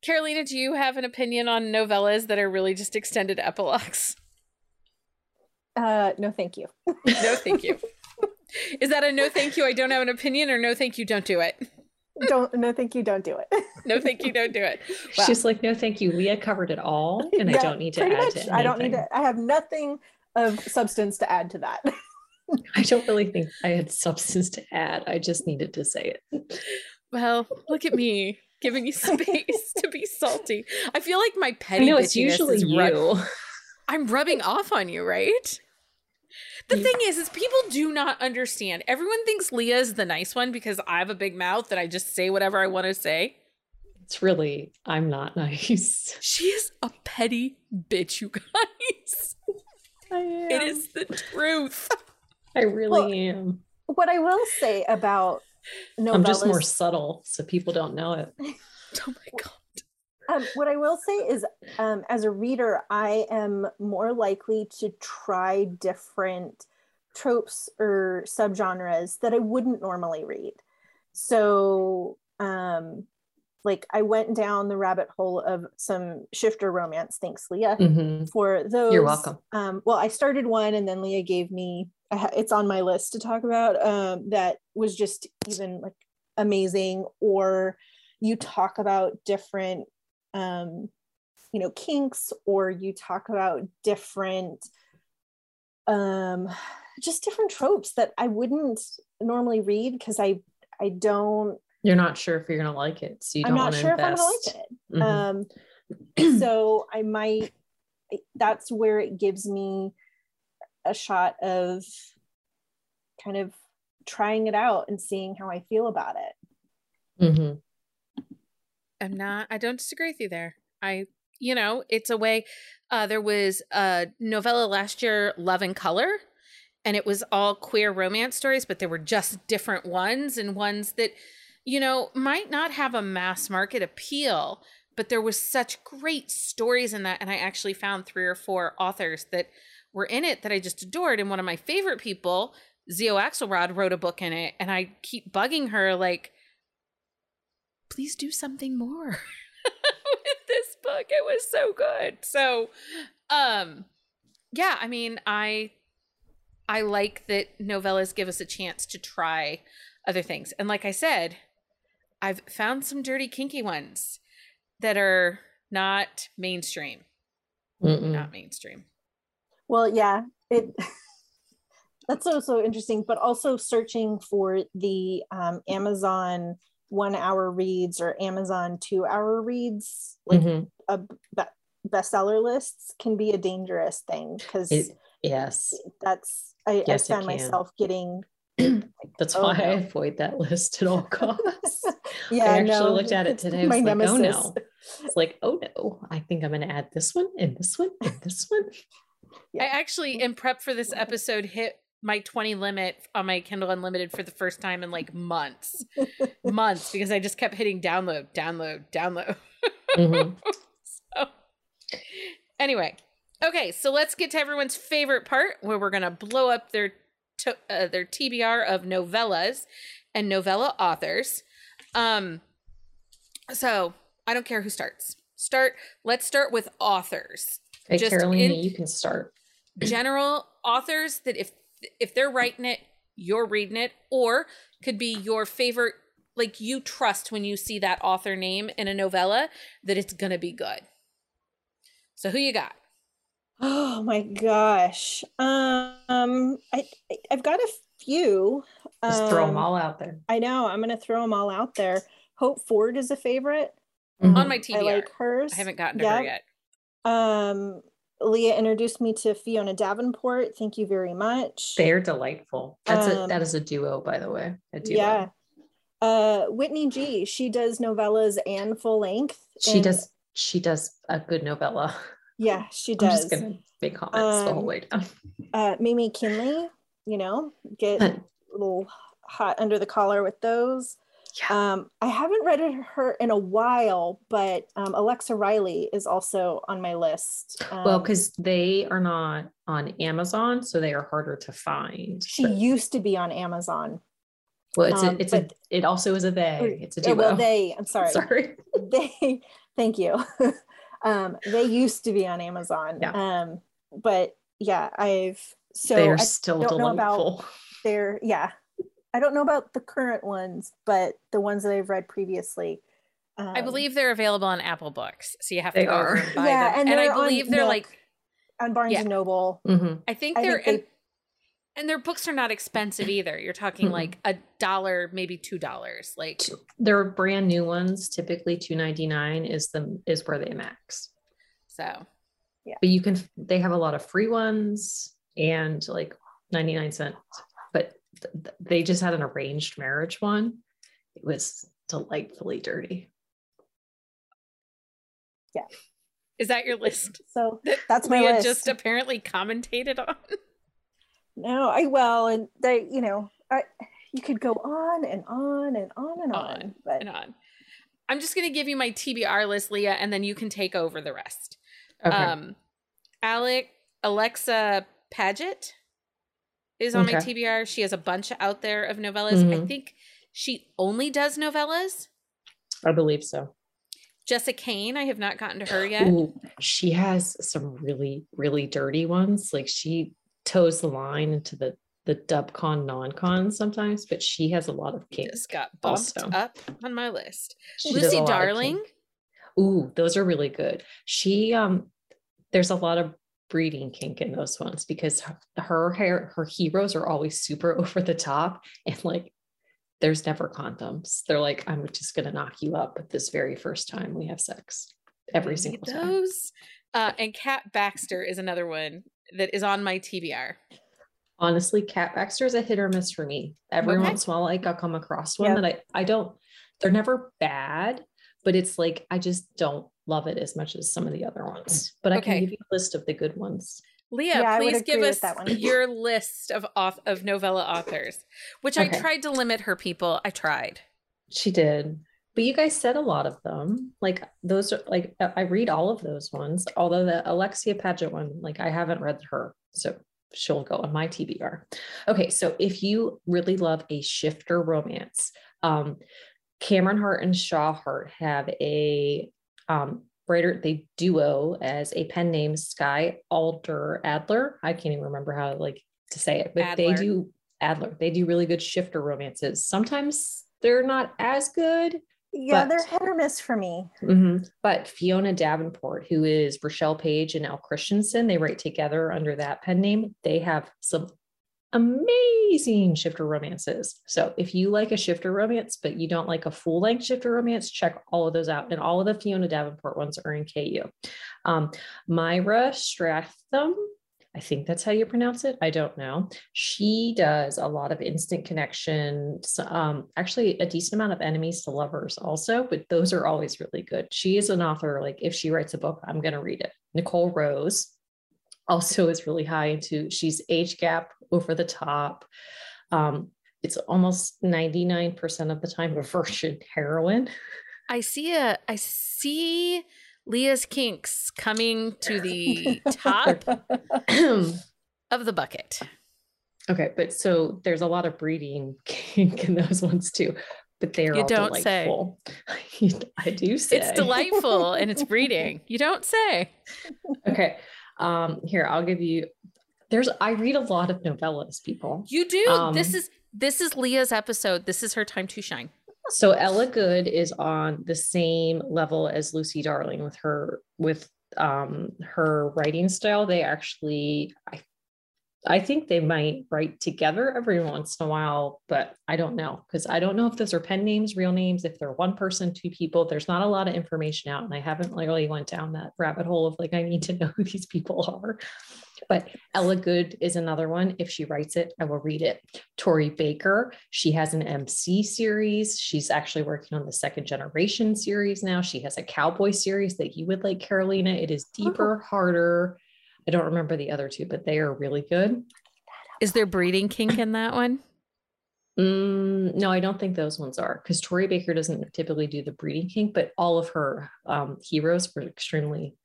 Carolina, do you have an opinion on novellas that are really just extended epilogues? uh, no, thank you. No, thank you. Is that a no, thank you? I don't have an opinion, or no, thank you, don't do it. Don't no, thank you. Don't do it. No, thank you, don't do it. Wow. She's like, no, thank you. Leah covered it all, and I don't need to add much. to I don't need anything. to. I have nothing of substance to add to that. I don't really think I had substance to add. I just needed to say it. Well, look at me giving you space to be salty. I feel like my I petty know it's usually is you. ru- I'm rubbing off on you, right? The You- thing is, is people do not understand. Everyone thinks Leah's the nice one because I have a big mouth and I just say whatever I want to say. It's really, I'm not nice. She is a petty bitch, you guys. I am. It is the truth. I really Well, am. what I will say about novellas, I'm just more subtle, so people don't know it. Oh my god. um, what I will say is, um, as a reader, I am more likely to try different tropes or subgenres that I wouldn't normally read. So, um, like I went down the rabbit hole of some shifter romance. Thanks, Leah. Mhm. for those. You're welcome. Um, well, I started one, and then Leah gave me. Ha- It's on my list to talk about. Um, that was just even like amazing. Or you talk about different, um, you know, kinks, or you talk about different, um, just different tropes that I wouldn't normally read because I I don't. You're not sure if you're gonna like it, so you don't I'm not sure invest. if I'm gonna like it. Mhm. Um, so I might, that's where it gives me a shot of kind of trying it out and seeing how I feel about it. Mhm. I'm not I don't disagree with you there. I you know, it's a way uh there was a novella last year, Love and Color, and it was all queer romance stories, but there were just different ones and ones that, you know, might not have a mass market appeal, but there was such great stories in that. And I actually found three or four authors that were in it that I just adored. And one of my favorite people, Zio Axelrod, wrote a book in it. And I keep bugging her, like, please do something more with this book. It was so good. So, um, yeah, I mean, I I like that novellas give us a chance to try other things. And like I said, I've found some dirty kinky ones that are not mainstream. Mm-mm. Not mainstream. Well, yeah, it that's also so interesting, but also searching for the um, Amazon one hour reads or Amazon two hour reads, like Mhm. a be- bestseller lists, can be a dangerous thing because yes, that's I, Yes, I found myself getting that's Oh, why I avoid that list at all costs. yeah. I actually no, looked at it today. I was like, oh no. It's like, oh no, I think I'm going to add this one and this one and this one. Yeah. I actually, in prep for this episode, hit my 20 limit on my Kindle Unlimited for the first time in like months. months, because I just kept hitting download, download, download. Mhm. So, anyway, okay, so let's get to everyone's favorite part where we're going to blow up their, to, uh, their TBR of novellas and novella authors. Um, so I don't care who starts. Start. Let's start with authors. Okay, Just Carolina, in- you can start. general authors that if if they're writing it you're reading it or could be your favorite like you trust when you see that author name in a novella that it's gonna be good so who you got Oh my gosh. Um, I I- I've got a few. Just throw them Um, all out there. I know. I'm gonna throw them all out there. Hope Ford is a favorite. Mhm. on my TV, I like hers. I haven't gotten to her yet Um, Leah introduced me to Fiona Davenport. Thank you very much. They're delightful. That's a Um, that is a duo, by the way. A duo. Yeah. Uh, Whitney G. She does novellas and full length. She and- does she does a good novella. Yeah, she does. I'm just gonna make comments the whole Um, way down. Uh, Mimi Kinley. You know, get a little hot under the collar with those. Yeah. Um, I haven't read her in a while, but um, Alexa Riley is also on my list. well, Um, because they are not on Amazon, so they are harder to find. she But- used to be on Amazon. well, it's um, a it's but- a it also is a they. It's a Uh, duo. well, they. I'm sorry. Sorry. They. Thank you. um, they used to be on Amazon. Yeah. Um, but yeah, I've so they are I still know about- delightful. they're yeah. I don't know about the current ones, but the ones that I've read previously. i um, believe they're available on apple books so you have to go are. and buy Yeah, them and and i they're on believe they're Nook. like on Barnes yeah. and Noble. Mhm. i think they're think they- and, and their books are not expensive either you're talking Mm-mm. like a dollar maybe two dollars like Their brand new ones, typically two ninety nine, is the is where they max. so yeah, But you can they have a lot of free ones and like ninety nine cent. But th- th- they just had an arranged marriage one. It was delightfully dirty. Yeah. Is that your list So that That's my Leah list. just apparently commentated on. no, I well, and they, you know, I you could go on and on and on and on, On but and on. I'm just gonna give you my TBR list, Leah, and then you can take over the rest. Okay. Um, Alec Alexa Paget is on my TBR. She has a bunch out there of novellas. I Mhm. think she only does novellas. I believe so. Jessica Kane, I have not gotten to her yet. Ooh, she has some really, really dirty ones. Like she toes the line into the the dubcon non-con sometimes, but she has a lot of kink. Just got bumped also. up on my list. She Lucy Darling. Ooh, those are really good. She um there's a lot of breeding kink in those ones because her, her hair her heroes are always super over the top and like there's never condoms. They're like, I'm just gonna knock you up this very first time we have sex. Every Need single time. those. Uh, and Kat Baxter is another one that is on my TBR. honestly cat baxter is a hit or miss for me every Okay. once in a while like i'll come across one Yeah. that i i don't they're never bad but it's like i just don't love it as much as some of the other ones but i Okay. can give you a list of the good ones Leah, Yeah, please give us that one. your list of auth- of novella authors, which I tried to limit her people. I tried. she did but you guys said a lot of them like those are like i read all of those ones although the alexia paget one like i haven't read her so she'll go on my tbr okay so if you really love a shifter romance um cameron hart and shaw hart have a um writer they duo as a pen name sky Alter adler i can't even remember how like to say it but they do adler they do really good shifter romances sometimes they're not as good Yeah, But- they're hit or miss for me. Mhm. But Fiona Davenport, who is Rochelle Paige and Elle Christensen, they write together under that pen name. They have some amazing shifter romances. So if you like a shifter romance, but you don't like a full length shifter romance, check all of those out. And all of the Fiona Davenport ones are in KU. Um, Myra Stratham, I think that's how you pronounce it. I don't know. She does a lot of instant connection, so, um, actually a decent amount of enemies to lovers also, but those are always really good. She is an author. Like if she writes a book, I'm going to read it. Nicole Rose also is really high into, she's age gap over the top. Um, it's almost 99% of the time a virgin heroine. I see a I see Leah's kinks coming to the top of the bucket. Okay, but so there's a lot of breeding kink in those ones too, but they're You all don't say. delightful. I do say It's delightful and it's breeding. You don't say. okay, um, here I'll give you. There's I read a lot of novellas, people. You do. Um, this is this is Leah's episode. This is her time to shine. So Ella Goode is on the same level as Lucy Darling with her with um her writing style. They actually I I think they might write together every once in a while, but I don't know because I don't know if those are pen names, real names, if they're one person, two people. There's not a lot of information out, and I haven't really went down that rabbit hole of like I need to know who these people are. But Ella Goode is another one. If she writes it, I will read it. Tory Baker, she has an MC series. She's actually working on the second generation series now. She has a cowboy series that you would like, Carolina. It is oh. deeper, harder. I don't remember the other two, but they are really good. Is there breeding kink in that one? Mm, no, I don't think those ones are because Tory Baker doesn't typically do the breeding kink, but all of her um, heroes were extremely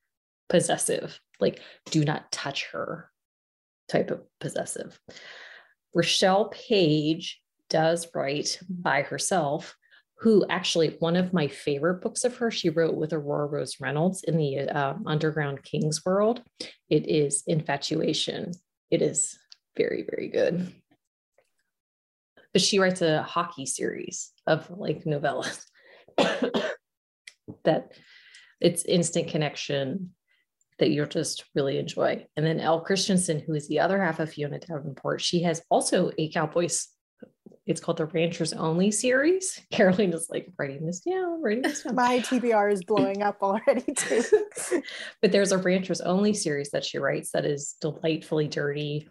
possessive, like do not touch her type of possessive. Rochelle Paige does write by herself, who actually, one of my favorite books of her, she wrote with Aurora Rose Reynolds in the uh, Underground Kings world. It is Infatuation. It is very, very good but she writes a hockey series of like novellas that it's instant connection that you'll just really enjoy. And then Elle Christensen, who is the other half of Fiona Davenport, she has also a Cowboys. It's called the Ranchers Only series. Caroline is like writing this down, writing this down. My TBR is blowing up already too. but there's a Ranchers Only series that she writes that is delightfully dirty.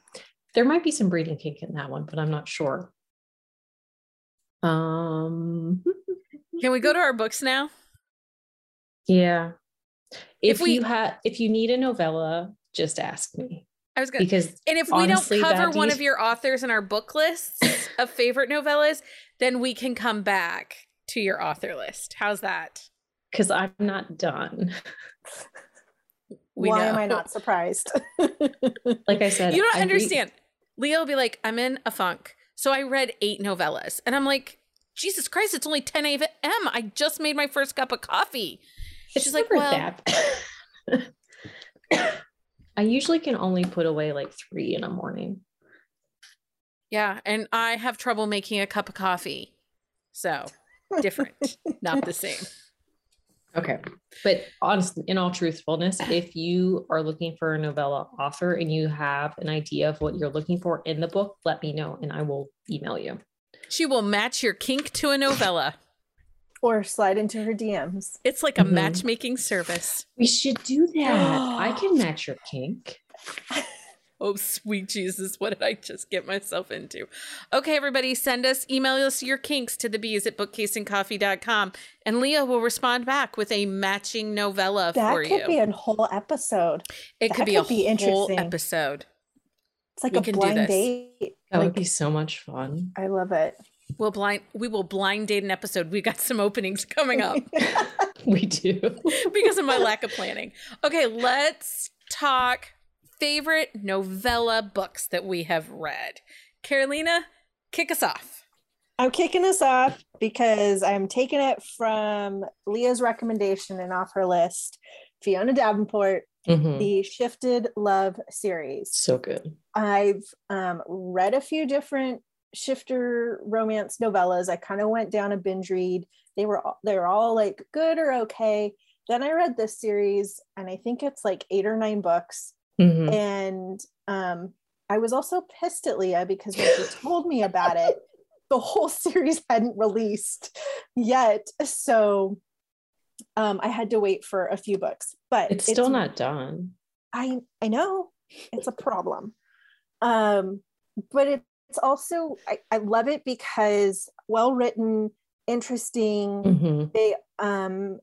There might be some breeding kink in that one, but I'm not sure. Um, Can we go to our books now? yeah. If, If we- you had, if you need a novella, just ask me I was gonna because and if we honestly, don't cover one of your authors in our book lists of favorite novellas, then we can come back to your author list. How's that? because I'm not done. We Why know. am I not surprised? Like I said, You don't I read- understand. Leah will be like, I'm in a funk. So I read eight novellas. And I'm like, Jesus Christ, it's only 10 a.m. I just made my first cup of coffee. It's She's like, well- that. I usually can only put away like three in a morning. Yeah. And I have trouble making a cup of coffee. So different, not the same. Okay. But honestly, in all truthfulness, if you are looking for a novella author and you have an idea of what you're looking for in the book, let me know and I will email you. She will match your kink to a novella. Or slide into her DMs. It's like a Mhm. matchmaking service. We should do that. I can match your kink. Oh, sweet Jesus, what did I just get myself into? Okay, everybody, send us, email us your kinks to the bees at bookcaseandcoffee.com, and Leah will respond back with a matching novella That for you. That could be a whole episode. it that could be could a be whole interesting. episode. It's like We a can do blind date. That like, would be so much fun. I love it. We'll blind we will blind date an episode. We got some openings coming up We do. because of my lack of planning. Okay, let's talk favorite novella books that we have read. Carolina, kick us off. I'm kicking us off because I'm taking it from Leah's recommendation and off her list. Fiona Davenport, Mhm. the Shifted Love series. So good. I've um, read a few different shifter romance novellas. I kind of went down a binge read. They were all, they were all like good or okay. Then I read this series, and I think it's like eight or nine books. Mhm. And um, I was also pissed at Leah because when she told me about it, the whole series hadn't released yet. So um, I had to wait for a few books. But It's still not done. I I know it's a problem. Um, but it's also I, I love it because well written, interesting. Mhm. They um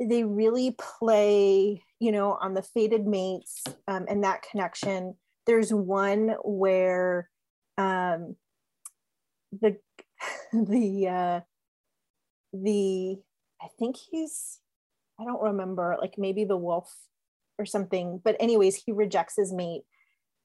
they really play, you know, on the fated mates um, and that connection. There's one where um the the uh the I think he's I don't remember, like maybe the wolf or something. But anyways, he rejects his mate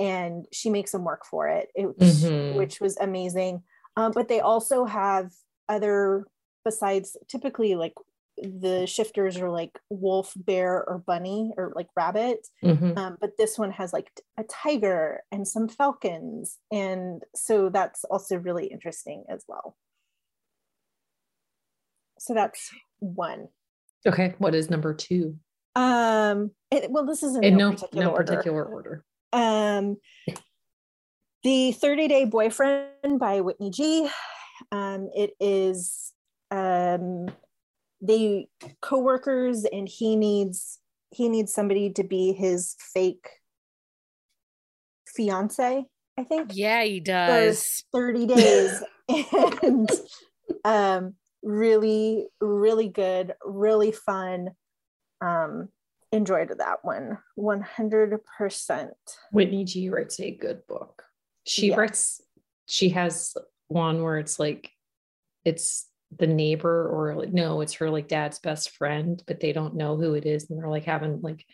and she makes them work for it, it which, Mhm. which was amazing. Um, but they also have other besides typically like the shifters are like wolf, bear, or bunny or like rabbit. Mhm. Um, but this one has like a tiger and some falcons. And so that's also really interesting as well. So that's one. Okay. What is number two? Um, it, well, this is in, In no, no particular no order. particular order. Um, the 30 Day Boyfriend by Whitney G. Um, it is um, they co-workers and he needs he needs somebody to be his fake fiance, I think. Yeah, he does. 30 days and um really really good really fun um enjoyed that one 100% Whitney G writes a good book. She Yeah. writes, she has one where it's like, it's the neighbor or like, no, it's her like dad's best friend, but they don't know who it is. And they're like having like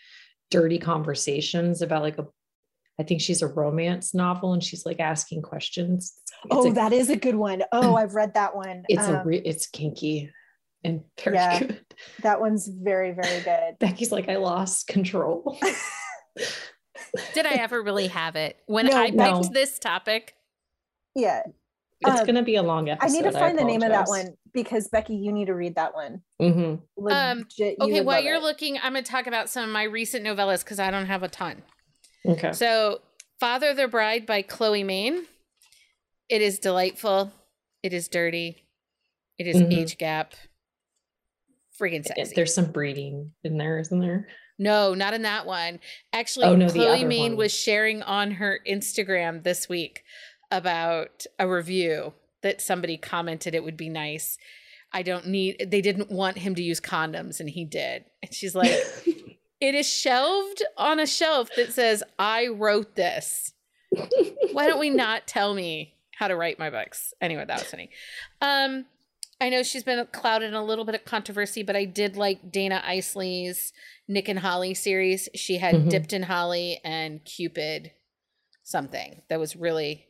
dirty conversations about like a, I think she's a romance novel and she's like asking questions. It's oh a, that is a good one. Oh, i've read that one it's a, Um, re- it's kinky and very yeah. good. that one's very very good Becky's like, I lost control. Did I ever really have it? When No, I picked no. this topic, yeah It's Um, going to be a long episode. i need to find the name of that one because becky you need to read that one Mhm. Um, Legit, you okay, would while you're it. looking, I'm going to talk about some of my recent novellas because I don't have a ton. Okay. So, Father the Bride by Chloe Main. It is delightful. It is dirty. It is Mhm. age gap. Friggin' sexy. There's some breeding in there, isn't there? No, not in that one. Actually, Oh, no, Chloe Main one. was sharing on her Instagram this week about a review that somebody commented it would be nice. I don't need, they didn't want him to use condoms, and he did. And she's like, it is shelved on a shelf that says, I wrote this. Why don't we not tell me how to write my books? Anyway, that was funny. Um, I know she's been clouded in a little bit of controversy, but I did like Dana Isaly's Nick and Holly series. She had Mhm. Dipped in Holly and Cupid something that was really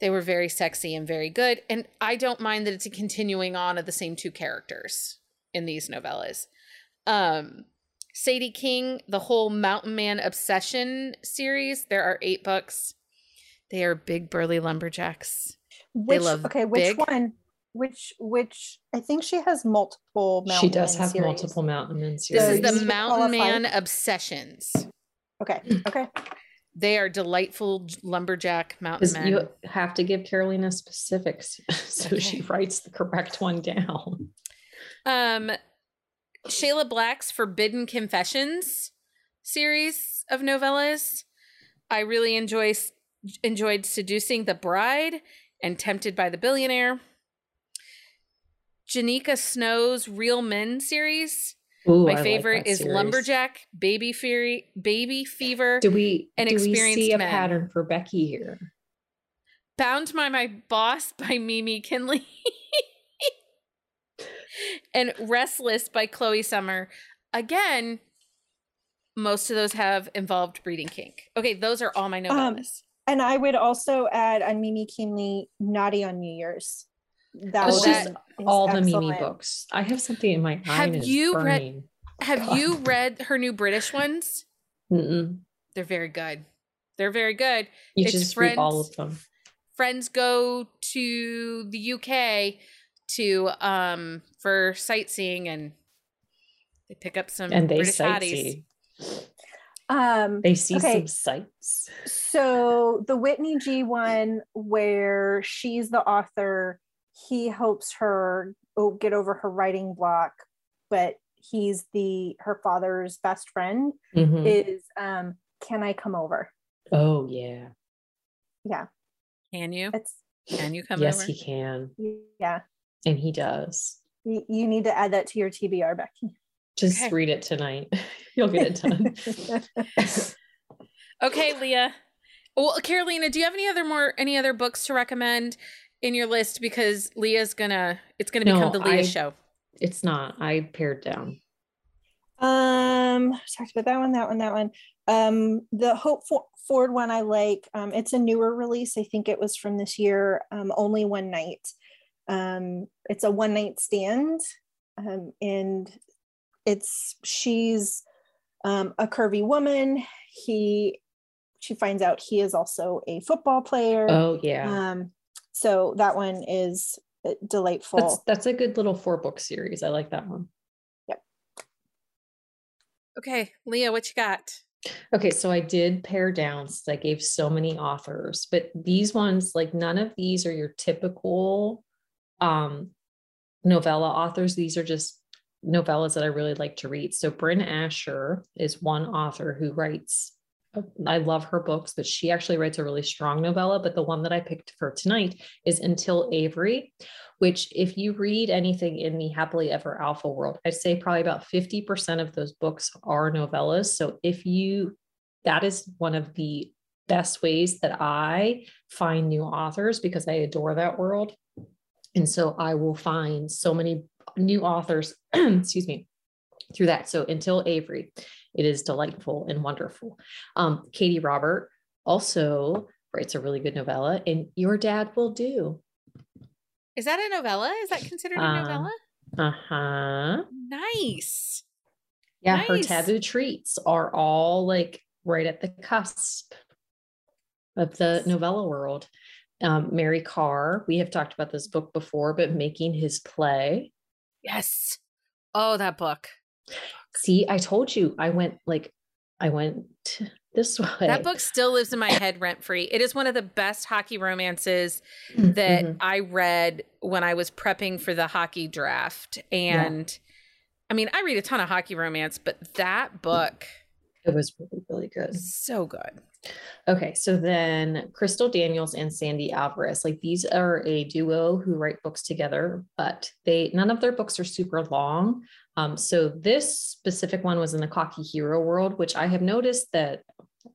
they were very sexy and very good. And I don't mind that it's a continuing on of the same two characters in these novellas. Um Sadie King, the whole Mountain Man Obsession series, there are eight books. They are big burly lumberjacks. which love okay which big. one which which i think she has multiple she does Men have series. multiple mountain men This series. So is the Mountain. Man Obsessions. okay okay They are delightful lumberjack mountain 'Cause men. you have to give Carolina specifics so she writes the correct one down. Um, Shayla Black's Forbidden Confessions series of novellas. I really enjoy enjoyed Seducing the Bride and Tempted by the Billionaire. Jenika Snow's Real Men series. Ooh, My I like favorite that is series. Lumberjack, Baby Fury, Baby Fever, Do we and experience? do we see a men. pattern for Becky here? Bound by My Boss by Mimi Kinley. and Restless by Chloe Summer. Again, most of those have involved breeding kink. Okay, those are all my Um, novellas. and i would also add on mimi Kinley, naughty on new year's that Oh, was that- is All the Mimi books. I have something in my eye. Have and it's you read- have God. you read her new British ones? Mm-mm. They're very good. They're very good. You It's should just read all of them. friends go to the UK to um for sightseeing and they pick up some and they British sightsee. hotties. Um, They see Okay. some sights. so the Whitney G one, where she's the author, he helps her oh, get over her writing block, but he's the her father's best friend. Mhm. Is um, can I come over? oh yeah. Yeah, Can you? it's Can you come yes, over? he can, yeah. and he does. You, you need to add that to your TBR, Becky. Just Okay. read it tonight. You'll get it done. Okay, Leah. Well, Carolina, do you have any other more any other books to recommend in your list? Because Leah's gonna it's gonna become the Leah I- show. it's not. I pared down. Um, talked about that one, that one, that one. Um, the Hope For- Ford one I like. Um, it's a newer release. I think it was from this year. Um, only one night. Um, it's a one night stand. Um, and it's she's um, a curvy woman. He she finds out he is also a football player. Oh yeah. Um, so that one is uh, delightful. that's that's a good little four book series. I like that one. Yep. Okay, Leah, what you got? Okay, so I did pare down since I gave so many authors, but these ones, like none of these are your typical um novella authors. These are just novellas that I really like to read. So Brynne Asher is one author who writes I love her books, but she actually writes a really strong novella. But the one that I picked for tonight is Until Avery, which, if you read anything in the happily ever alpha world, I'd say probably about 50% of those books are novellas. So if you, that is one of the best ways that I find new authors because I adore that world. And so I will find so many new authors, excuse me, through that. So until Avery, it is delightful and wonderful. Um, Katee Robert also writes a really good novella, and Your Dad Will Do. Is that a novella? Is that considered a Uh, novella? Uh huh. Nice. Yeah, her Nice. taboo treats are all like right at the cusp of the novella world. Um, Mary Carr, we have talked about this book before, but making his play. Yes. Oh, that book. See, I told you I went like I went this way. That book still lives in my head rent free. It is one of the best hockey romances that Mhm. I read when I was prepping for the hockey draft. And I mean, I read a ton of hockey romance, but that book it was really, really good. so good. Okay, so then Crystal Daniels and Sandy Alvarez, like these are a duo who write books together, but they none of their books are super long. Um, so this specific one was in the cocky hero world, which I have noticed that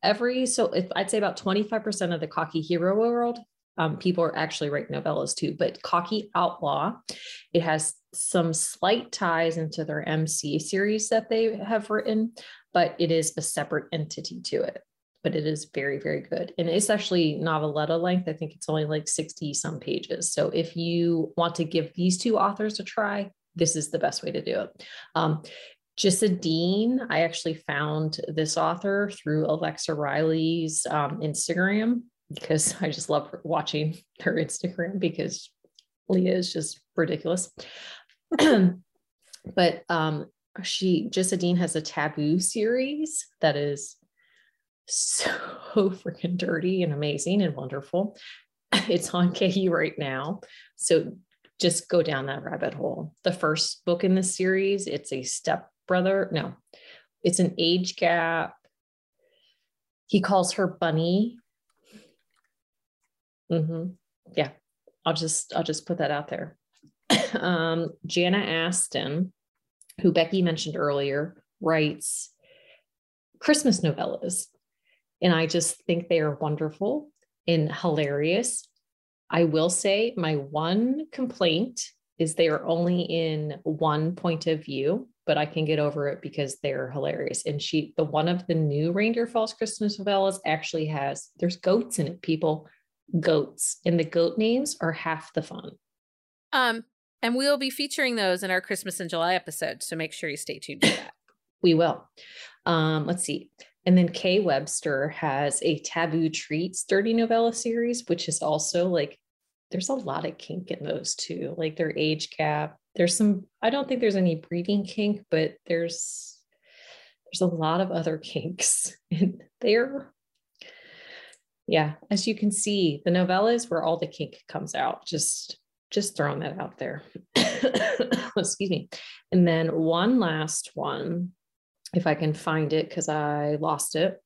every so if I'd say about 25% of the cocky hero world, um, people are actually writing novellas too. But cocky outlaw, it has some slight ties into their MC series that they have written, but it is a separate entity to it but it is very, very good. And it's actually noveletta length. I think it's only like 60 some pages. So if you want to give these two authors a try, this is the best way to do it. Um, Jissa Dean, I actually found this author through Alexa Riley's um, Instagram because I just love watching her Instagram because Leah is just ridiculous. but um, she, Jissa Dean has a taboo series that is so freaking dirty and amazing and wonderful. It's on KU right now. So just go down that rabbit hole. The first book in the series, it's a stepbrother. No, it's an age gap. He calls her Bunny. hmm Yeah, I'll just I'll just put that out there. um, Jana Aston, who Becky mentioned earlier, writes Christmas novellas. And I just think they are wonderful and hilarious. I will say my one complaint is they are only in one point of view, but I can get over it because they're hilarious. And she, the one of the new Reindeer Falls Christmas novellas actually has, there's goats in it, people, goats. And the goat names are half the fun. Um, and we'll be featuring those in our Christmas in July episode. So make sure you stay tuned for that. We will. Um, let's see. And then Kay Webster has a Taboo Treats Dirty Novella series, which is also like there's a lot of kink in those too, Like their age gap. There's some, I don't think there's any breeding kink, but there's there's a lot of other kinks in there. Yeah, as you can see, the novella is where all the kink comes out. Just just throwing that out there. Excuse me. And then one last one, if I can find it because I lost it.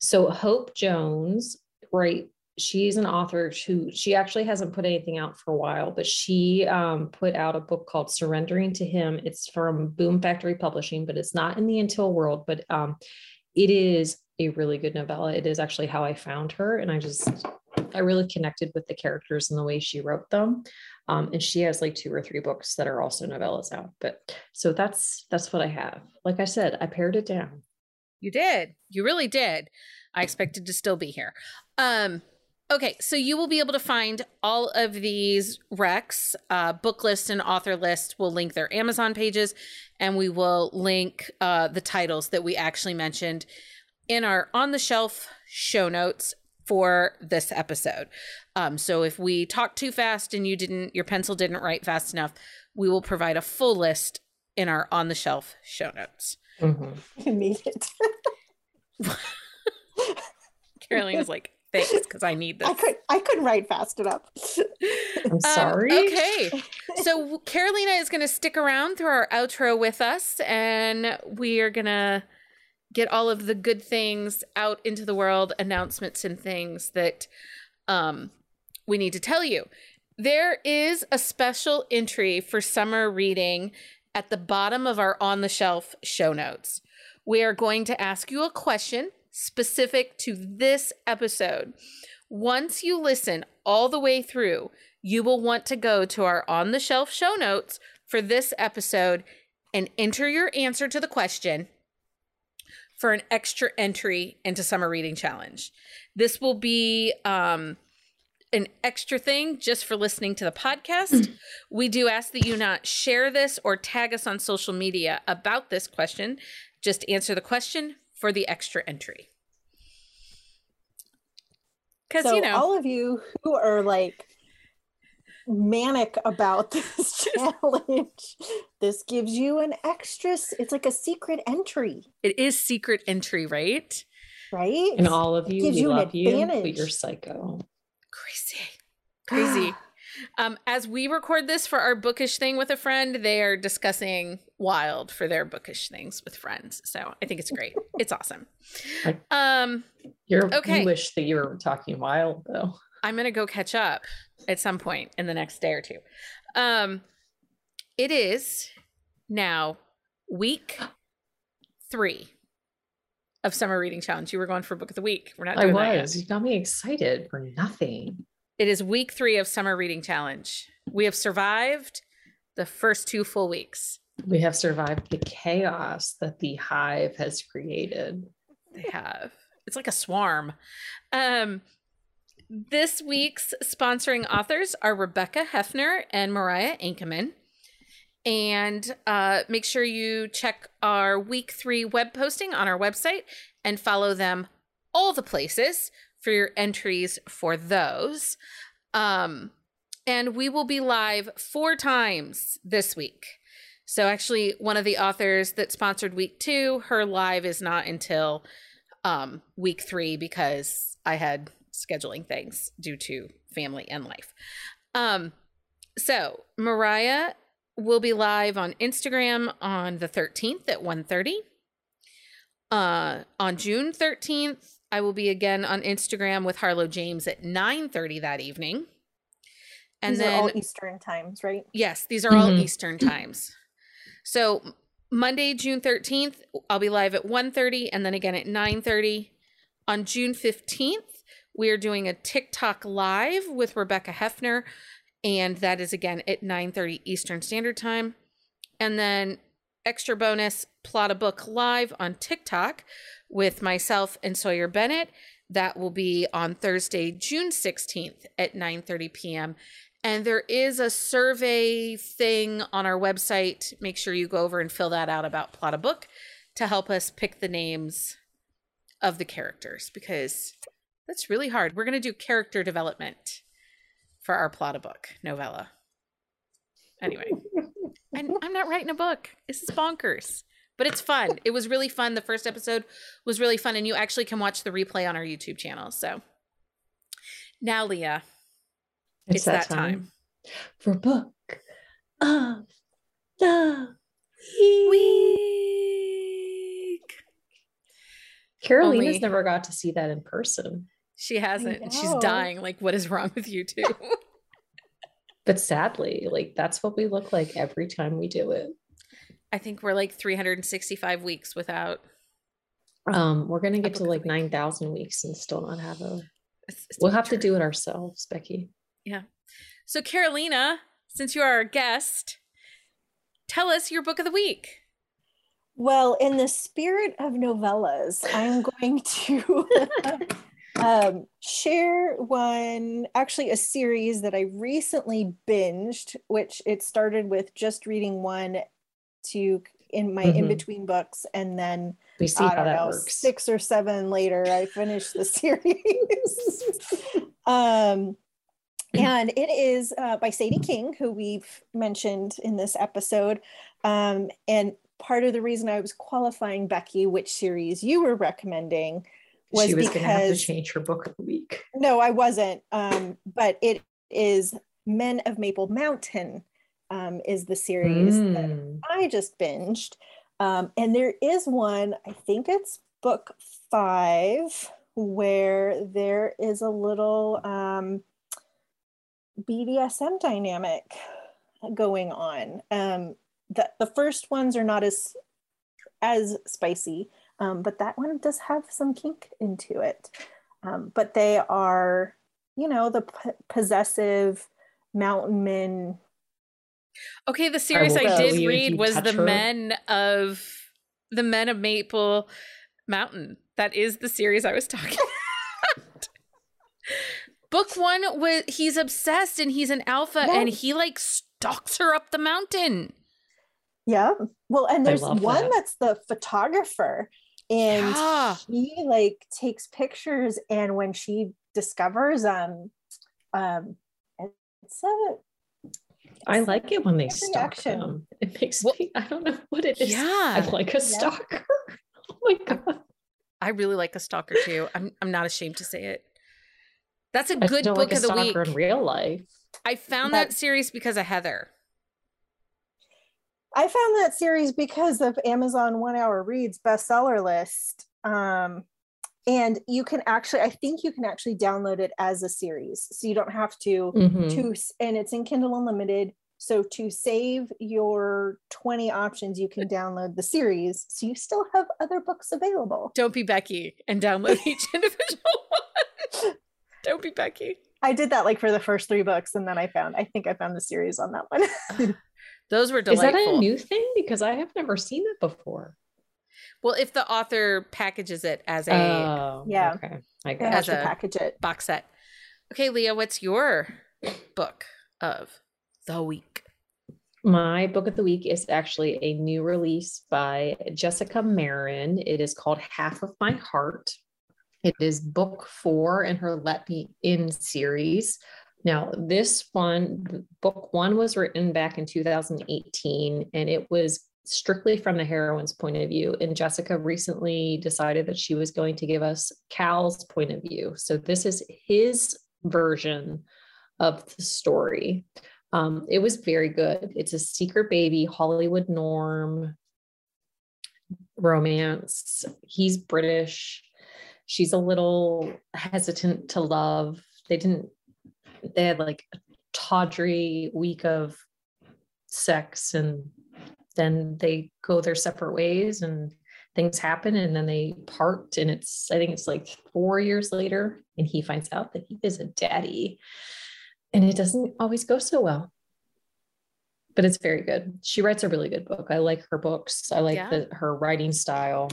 So Hope Jones, right? She's an author who she actually hasn't put anything out for a while, but she um, put out a book called Surrendering to Him. It's from Boom Factory Publishing, but it's not in the Until world, but um, it is a really good novella. It is actually how I found her. And I just, I really connected with the characters and the way she wrote them. Um, and she has like two or three books that are also novellas out. But so that's, that's what I have. Like I said, I pared it down. You did. You really did. I expected to still be here. Um, okay, so you will be able to find all of these recs, uh, book list and author list. We'll link their Amazon pages, and we will link uh, the titles that we actually mentioned in our on the shelf show notes for this episode. Um, so if we talk too fast and you didn't, your pencil didn't write fast enough, we will provide a full list in our on the shelf show notes. Mm-hmm. You need it. Caroline is like, thanks, because I need this. I could I couldn't write fast enough. I'm sorry. Um, okay. So Carolina is gonna stick around through our outro with us and we are gonna get all of the good things out into the world, announcements and things that um we need to tell you. There is a special entry for summer reading at the bottom of our on the shelf show notes. We are going to ask you a question specific to this episode. Once you listen all the way through, you will want to go to our on the shelf show notes for this episode and enter your answer to the question for an extra entry into Summer Reading Challenge. This will be um, an extra thing just for listening to the podcast. we do ask that you not share this or tag us on social media about this question. Just answer the question for the extra entry. Because, so you know, all of you who are like manic about this challenge, this gives you an extra, it's like a secret entry. It is secret entry, right? Right. And all of you, we you love you, but you're psycho. Crazy. Crazy. Um, as we record this for our bookish thing with a friend, they are discussing wild for their bookish things with friends. So I think it's great. It's awesome. Um, You're okay. You wish that you were talking wild though. I'm gonna go catch up at some point in the next day or two. Um, it is now week three of summer reading challenge. You were going for book of the week. We're not. I was. You got me excited for nothing. It is week three of Summer Reading Challenge. We have survived the first two full weeks. We have survived the chaos that the hive has created. They have. It's like a swarm. Um, this week's sponsoring authors are Rebecca Hefner and Mariah Ankenman. And uh, make sure you check our week three web posting on our website and follow them all the places for your entries for those. Um, and we will be live four times this week. So, actually, one of the authors that sponsored week two, her live is not until um, week three because I had scheduling things due to family and life. Um, so, Mariah will be live on Instagram on the 13th at 1.30. Uh, on June 13th, I will be again on Instagram with Harlow James at 9:30 that evening. And these then all Eastern times, right? Yes, these are mm-hmm. all Eastern times. So Monday, June 13th, I'll be live at 1:30 and then again at 9:30. On June 15th, we are doing a TikTok live with Rebecca Hefner, and that is again at 9:30 Eastern Standard Time. And then extra bonus plot a book live on TikTok with myself and Sawyer Bennett. That will be on Thursday, June 16th at 9:30 p.m. And there is a survey thing on our website. Make sure you go over and fill that out about Plot a Book to help us pick the names of the characters because that's really hard. We're going to do character development for our Plot a Book novella. Anyway, I'm, I'm not writing a book. This is bonkers, but it's fun. It was really fun. The first episode was really fun, and you actually can watch the replay on our YouTube channel. So now, Leah, it's, that, time. for book of the week. Carolina's Only- never got to see that in person. She hasn't. and She's dying. Like, what is wrong with you two? But sadly, like that's what we look like every time we do it. I think we're like 365 weeks without. Um, we're gonna get to like week. nine thousand weeks and still not have a. it's- it's We'll have to do it ourselves, Becky. Yeah. So, Carolina, since you are our guest, tell us your book of the week. Well, in the spirit of novellas, I'm going to um, share one, actually, a series that I recently binged, which it started with just reading one to in my Mhm. in between books, and then We see I don't know, works. six or seven later, I finished the series. um, and it is uh, by Sadie King, who we've mentioned in this episode. Um, and part of the reason I was qualifying Becky, which series you were recommending, was, she was gonna have to because change her book of the week. no, I wasn't. Um, but it is Men of Maple Mountain um, is the series that Mm. I just binged. Um, and there is one, I think it's book five, where there is a little um, BDSM dynamic going on. Um, the, the first ones are not as as spicy, um, but that one does have some kink into it. Um, but they are, you know, the p- possessive mountain men Okay, the series I, will did kill you if read was the her. Men of the Men of Maple Mountain. That is the series I was talking about. Book one was he's obsessed and he's an alpha Yeah. and he like stalks her up the mountain. Yeah. Well, and there's one that. that's the photographer and Yeah. he like takes pictures and when she discovers um um it's a I like it when they stalk reaction. them. It makes Well- me. I don't know what it is. Yeah. I like a stalker. Oh my god! I really like a stalker too. I'm I'm not ashamed to say it. That's a I good book like a of the week. in real life. I found That- that series because of Heather. I found that series because of Amazon one hour reads bestseller list. Um and you can actually I think you can actually download it as a series. So you don't have to Mhm. to and it's in Kindle Unlimited. So to save your 20 options, you can download the series. So you still have other books available. Don't be Becky and download each individual one. Don't be Becky. I did that like for the first three books, and then I found I think I found the series on that one. Those were delightful. Is that a new thing? Because I have never seen it before. well, if the author packages it as a Oh, Yeah. Okay, I I got have As a- package it. box set. Okay, Leah, what's your book of the week? My book of the week is actually a new release by Jessica Marin. It is called Half of My Heart. It is book four in her Let Me In series. Now, this one, book one was written back in 2018, and it was strictly from the heroine's point of view. And Jessica recently decided that she was going to give us Cal's point of view. So, this is his version of the story. Um, it was very good. It's a secret baby, Hollywood norm romance. He's British. She's a little hesitant to love. They didn't, they had like a tawdry week of sex and then they go their separate ways and things happen and then they part and it's i think it's like four years later and he finds out that he is a daddy. And it doesn't always go so well but it's very good. She writes a really good book. I like her books. I like Yeah. the, her writing style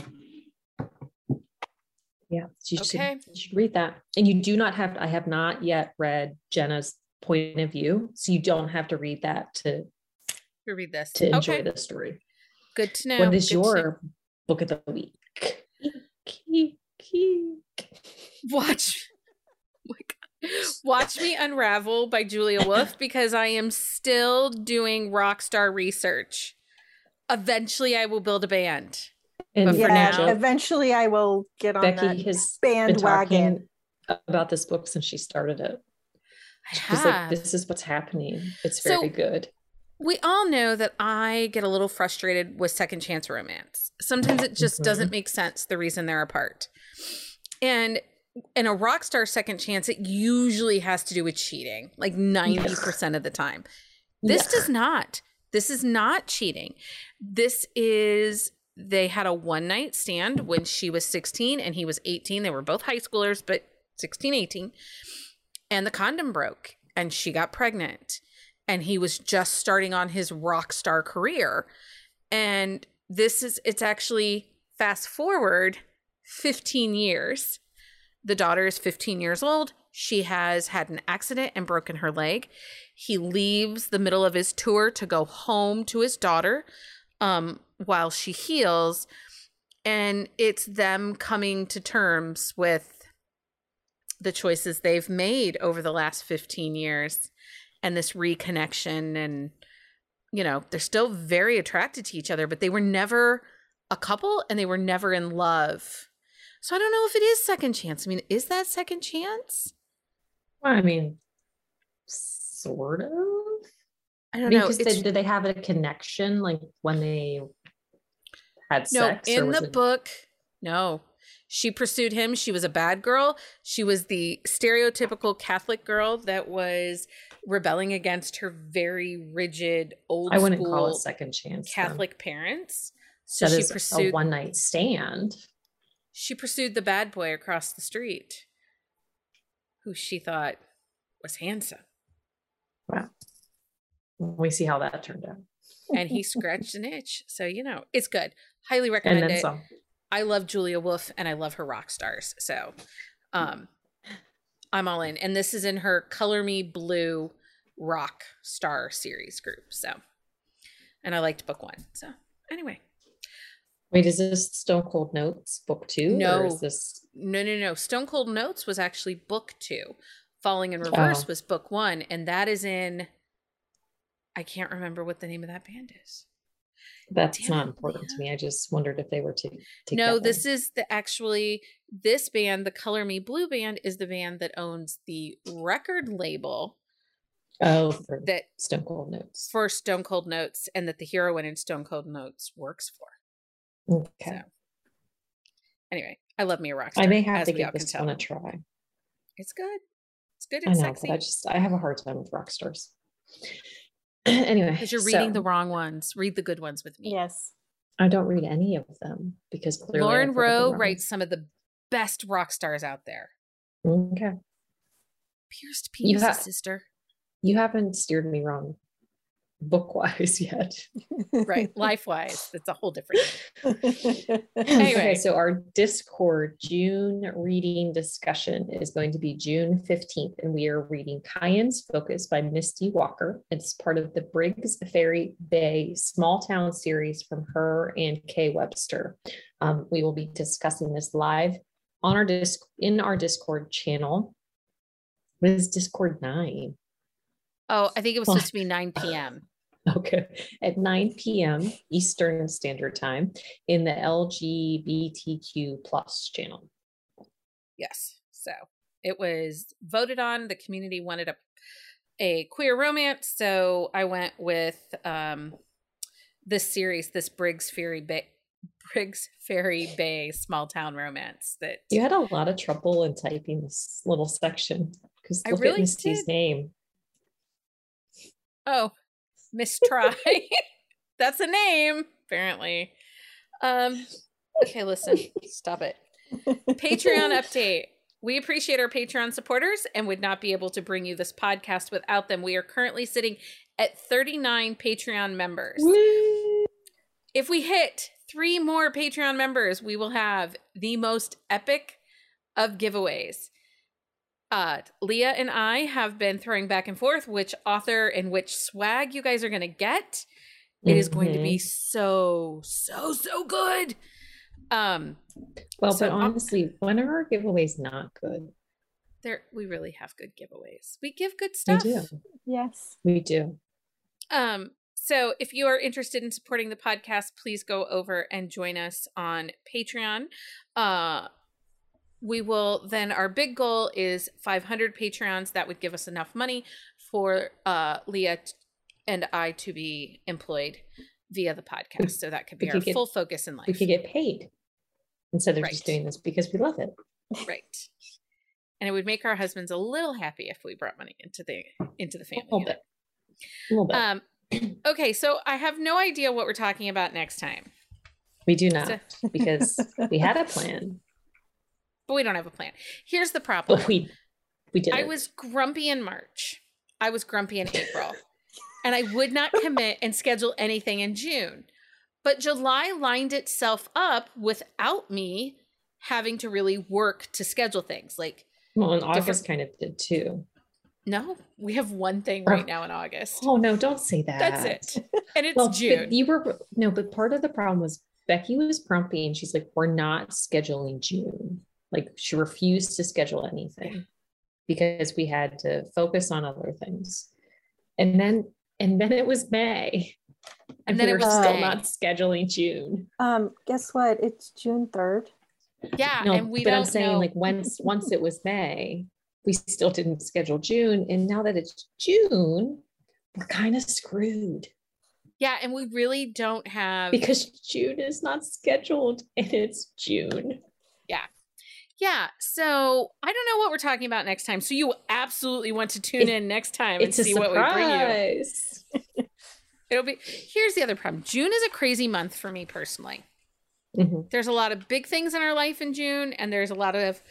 yeah you should, Okay. you should read that and you do not have i have not yet read jenna's point of view. So you don't have to read that to To read this. to enjoy okay. the story. Good to know. what is Good to your book of the week? watch Oh watch me unravel by julia wolf because i am still doing rock star research eventually i will build a band And But for yeah, now- eventually I will get on Becky has bandwagon. about this book since she started it. She's like, this is what's happening. It's So- very good. we all know that i get a little frustrated with second chance romance sometimes it just Mhm. doesn't make sense the reason they're apart and in a rock star second chance it usually has to do with cheating like 90% of the time This does not. This is not cheating. This is they had a one night stand when she was 16 and he was 18. They were both high schoolers, but 16, 18. And the condom broke and she got pregnant. And he was just starting on his rock star career. And this is, it's actually fast forward 15 years. The daughter is 15 years old. She has had an accident and broken her leg. He leaves the middle of his tour to go home to his daughter um, while she heals. And it's them coming to terms with the choices they've made over the last 15 years and this reconnection. And, you know, they're still very attracted to each other, but they were never a couple and they were never in love. So I don't know if it is second chance. I mean, is that second chance? Well, I mean, sort of. I don't know. They, did they have a connection like when they had no, sex? in the it- book, no. She pursued him. She was a bad girl. She was the stereotypical Catholic girl that was rebelling against her very rigid old I wouldn't school call it second chance. Catholic parents. So That she is a pursued one night stand. she pursued the bad boy across the street who she thought was handsome. Wow. We see how that turned out. And he scratched an itch. So, you know, it's good. Highly And recommend then it. some. I love Julia Wolf and I love her rock stars. So um I'm all in. And this is in her Color Me Blue rock star series group. So and I liked book one. So anyway. Wait, is this Stone Cold Notes book two? No. Or is this No, no, no. Stone Cold Notes was actually book two. Falling in Reverse Oh. was book one. And that is in I can't remember what the name of that band is. that's Damn not important to me. I just wondered if they were to No, this is the actually this band, the Color Me Blue band, is the band that owns the record label Oh for that Stone Cold Notes. for Stone Cold Notes and that the heroine in Stone Cold Notes works for. Okay. So anyway, I love me a rock star. I may have to give this one a try. It's good. It's good. I know, sexy. but I just I have a hard time with rock stars. anyway, Because you're reading the wrong ones. Read the good ones with me. Yes. I don't read any of them because clearly Lauren I've read the Rowe writes some of the best rock stars out there. Okay, Pierced You penis, ha- sister. you haven't steered me wrong book wise yet. Right. Life wise. It's a whole different okay, Anyway. so our Discord June reading discussion is going to be June 15th, and we are reading Cayenne's Focus by Misty Walker. It's part of the Briggs Ferry Bay Small Town series from her and Kay Webster. Um, we will be discussing this live on our disc in our Discord channel. What is Discord 9? Oh, I think it was supposed to be 9 p.m. Okay, at 9 p.m. Eastern Standard Time in the LGBTQ plus channel. Yes. So it was voted on. The community wanted a a queer romance, so I went with um this series, this Briggs Ferry Bay Briggs Ferry Bay small town romance that You had a lot of trouble in typing this little section because I really at Misty's did. name. oh mistry. That's a name, apparently. Um okay, listen, stop it. Patreon update. We appreciate our Patreon supporters and would not be able to bring you this podcast without them. We are currently sitting at 39 Patreon members. If we hit three more Patreon members, we will have the most epic of giveaways. Uh, Leah and I have been throwing back and forth which author and which swag you guys are going to get. It is going to be so so so good. Um, Well, So, but um, honestly, when are our giveaways not good? there we really have good giveaways. We give good We stuff. do. Yes. We do. Um, so if you are interested in supporting the podcast, please go over and join us on Patreon. Uh we will then our big goal is 500 Patreons. That would give us enough money for uh Leah and I to be employed via the podcast. So that could be we our could get- full focus in life. We could get paid instead of just doing this because we love it. right. And it would make our husbands a little happy if we brought money into the into the A family. little bit. A little bit. Um okay, so I have no idea what we're talking about next time. we do not so- because we had a plan, but we don't have a plan. Here's the problem. but we we did. I it. was grumpy in March. I was grumpy in April. and I would not commit and schedule anything in June. But July lined itself up without me having to really work to schedule things. Like, well, and different- August kind of did too. no, we have one thing right now in August. Oh no, don't say that. That's it. And it's Well, June. you were no, but part of the problem was Becky was grumpy and she's like, "We're not scheduling June." Like she refused to schedule anything because we had to focus on other things. And then and then it was May. And then we it were was still May. not scheduling June. Um, guess what? It's June 3rd. yeah. No, and we but don't I'm saying know. like once once it was May, we still didn't schedule June. And now that it's June, we're kind of screwed yeah. And we really don't have. because June is not scheduled and it's June. yeah. So I don't know what we're talking about next time. So you absolutely want to tune It- in next time and see what we bring you. It'll be here's the other problem. June is a crazy month for me personally. Mhm. There's a lot of big things in our life in June, and there's a lot of,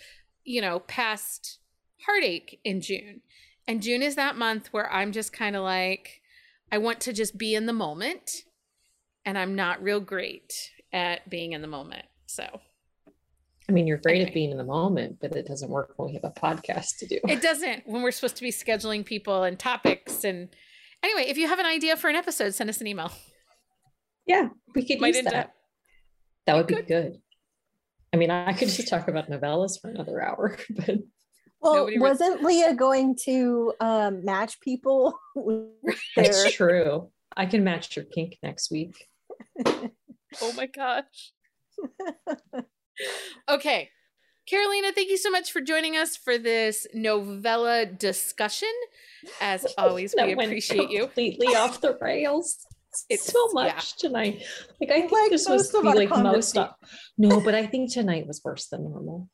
you know, past heartache in June. And June is that month where I'm just kind of like, I want to just be in the moment, and I'm not real great at being in the moment. So I mean, you're great Anyway. at being in the moment, but it doesn't work when we have a podcast to do. it doesn't when we're supposed to be scheduling people and topics. And anyway, if you have an idea for an episode, send us an email. yeah, we could Might use end up- that. That would be could. good. I mean, I could just talk about novellas for another hour, but Well, Nobody wasn't Leah going to um, match people? with their- it's true. I can match your kink next week. Oh my gosh. okay. Carolina, thank you so much for joining us for this novella discussion. As always, we That went appreciate you. Completely off the rails. It's- It's so yeah. much tonight. Like I think Like this was most of be like most. conversation. No, but I think tonight was worse than normal.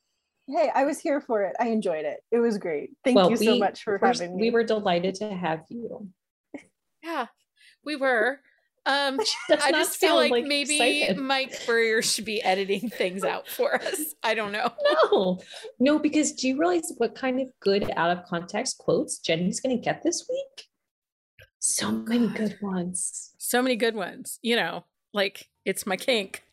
hey, I was here for it. I enjoyed it. It was great. Thank well, you so much for first, having me. We were delighted to have you. Yeah, we were. Um, I just feel sound, like, maybe excited. Mike Burrier should be editing things out for us. I don't know. No, no, because do you realize what kind of good out of context quotes Jenny's going to get this week? So many God. good ones. So many good ones. You know, like it's my kink.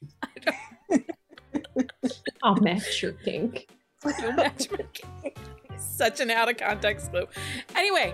I'll match your kink. Don't match my kink. Such an out of context clue. Anyway,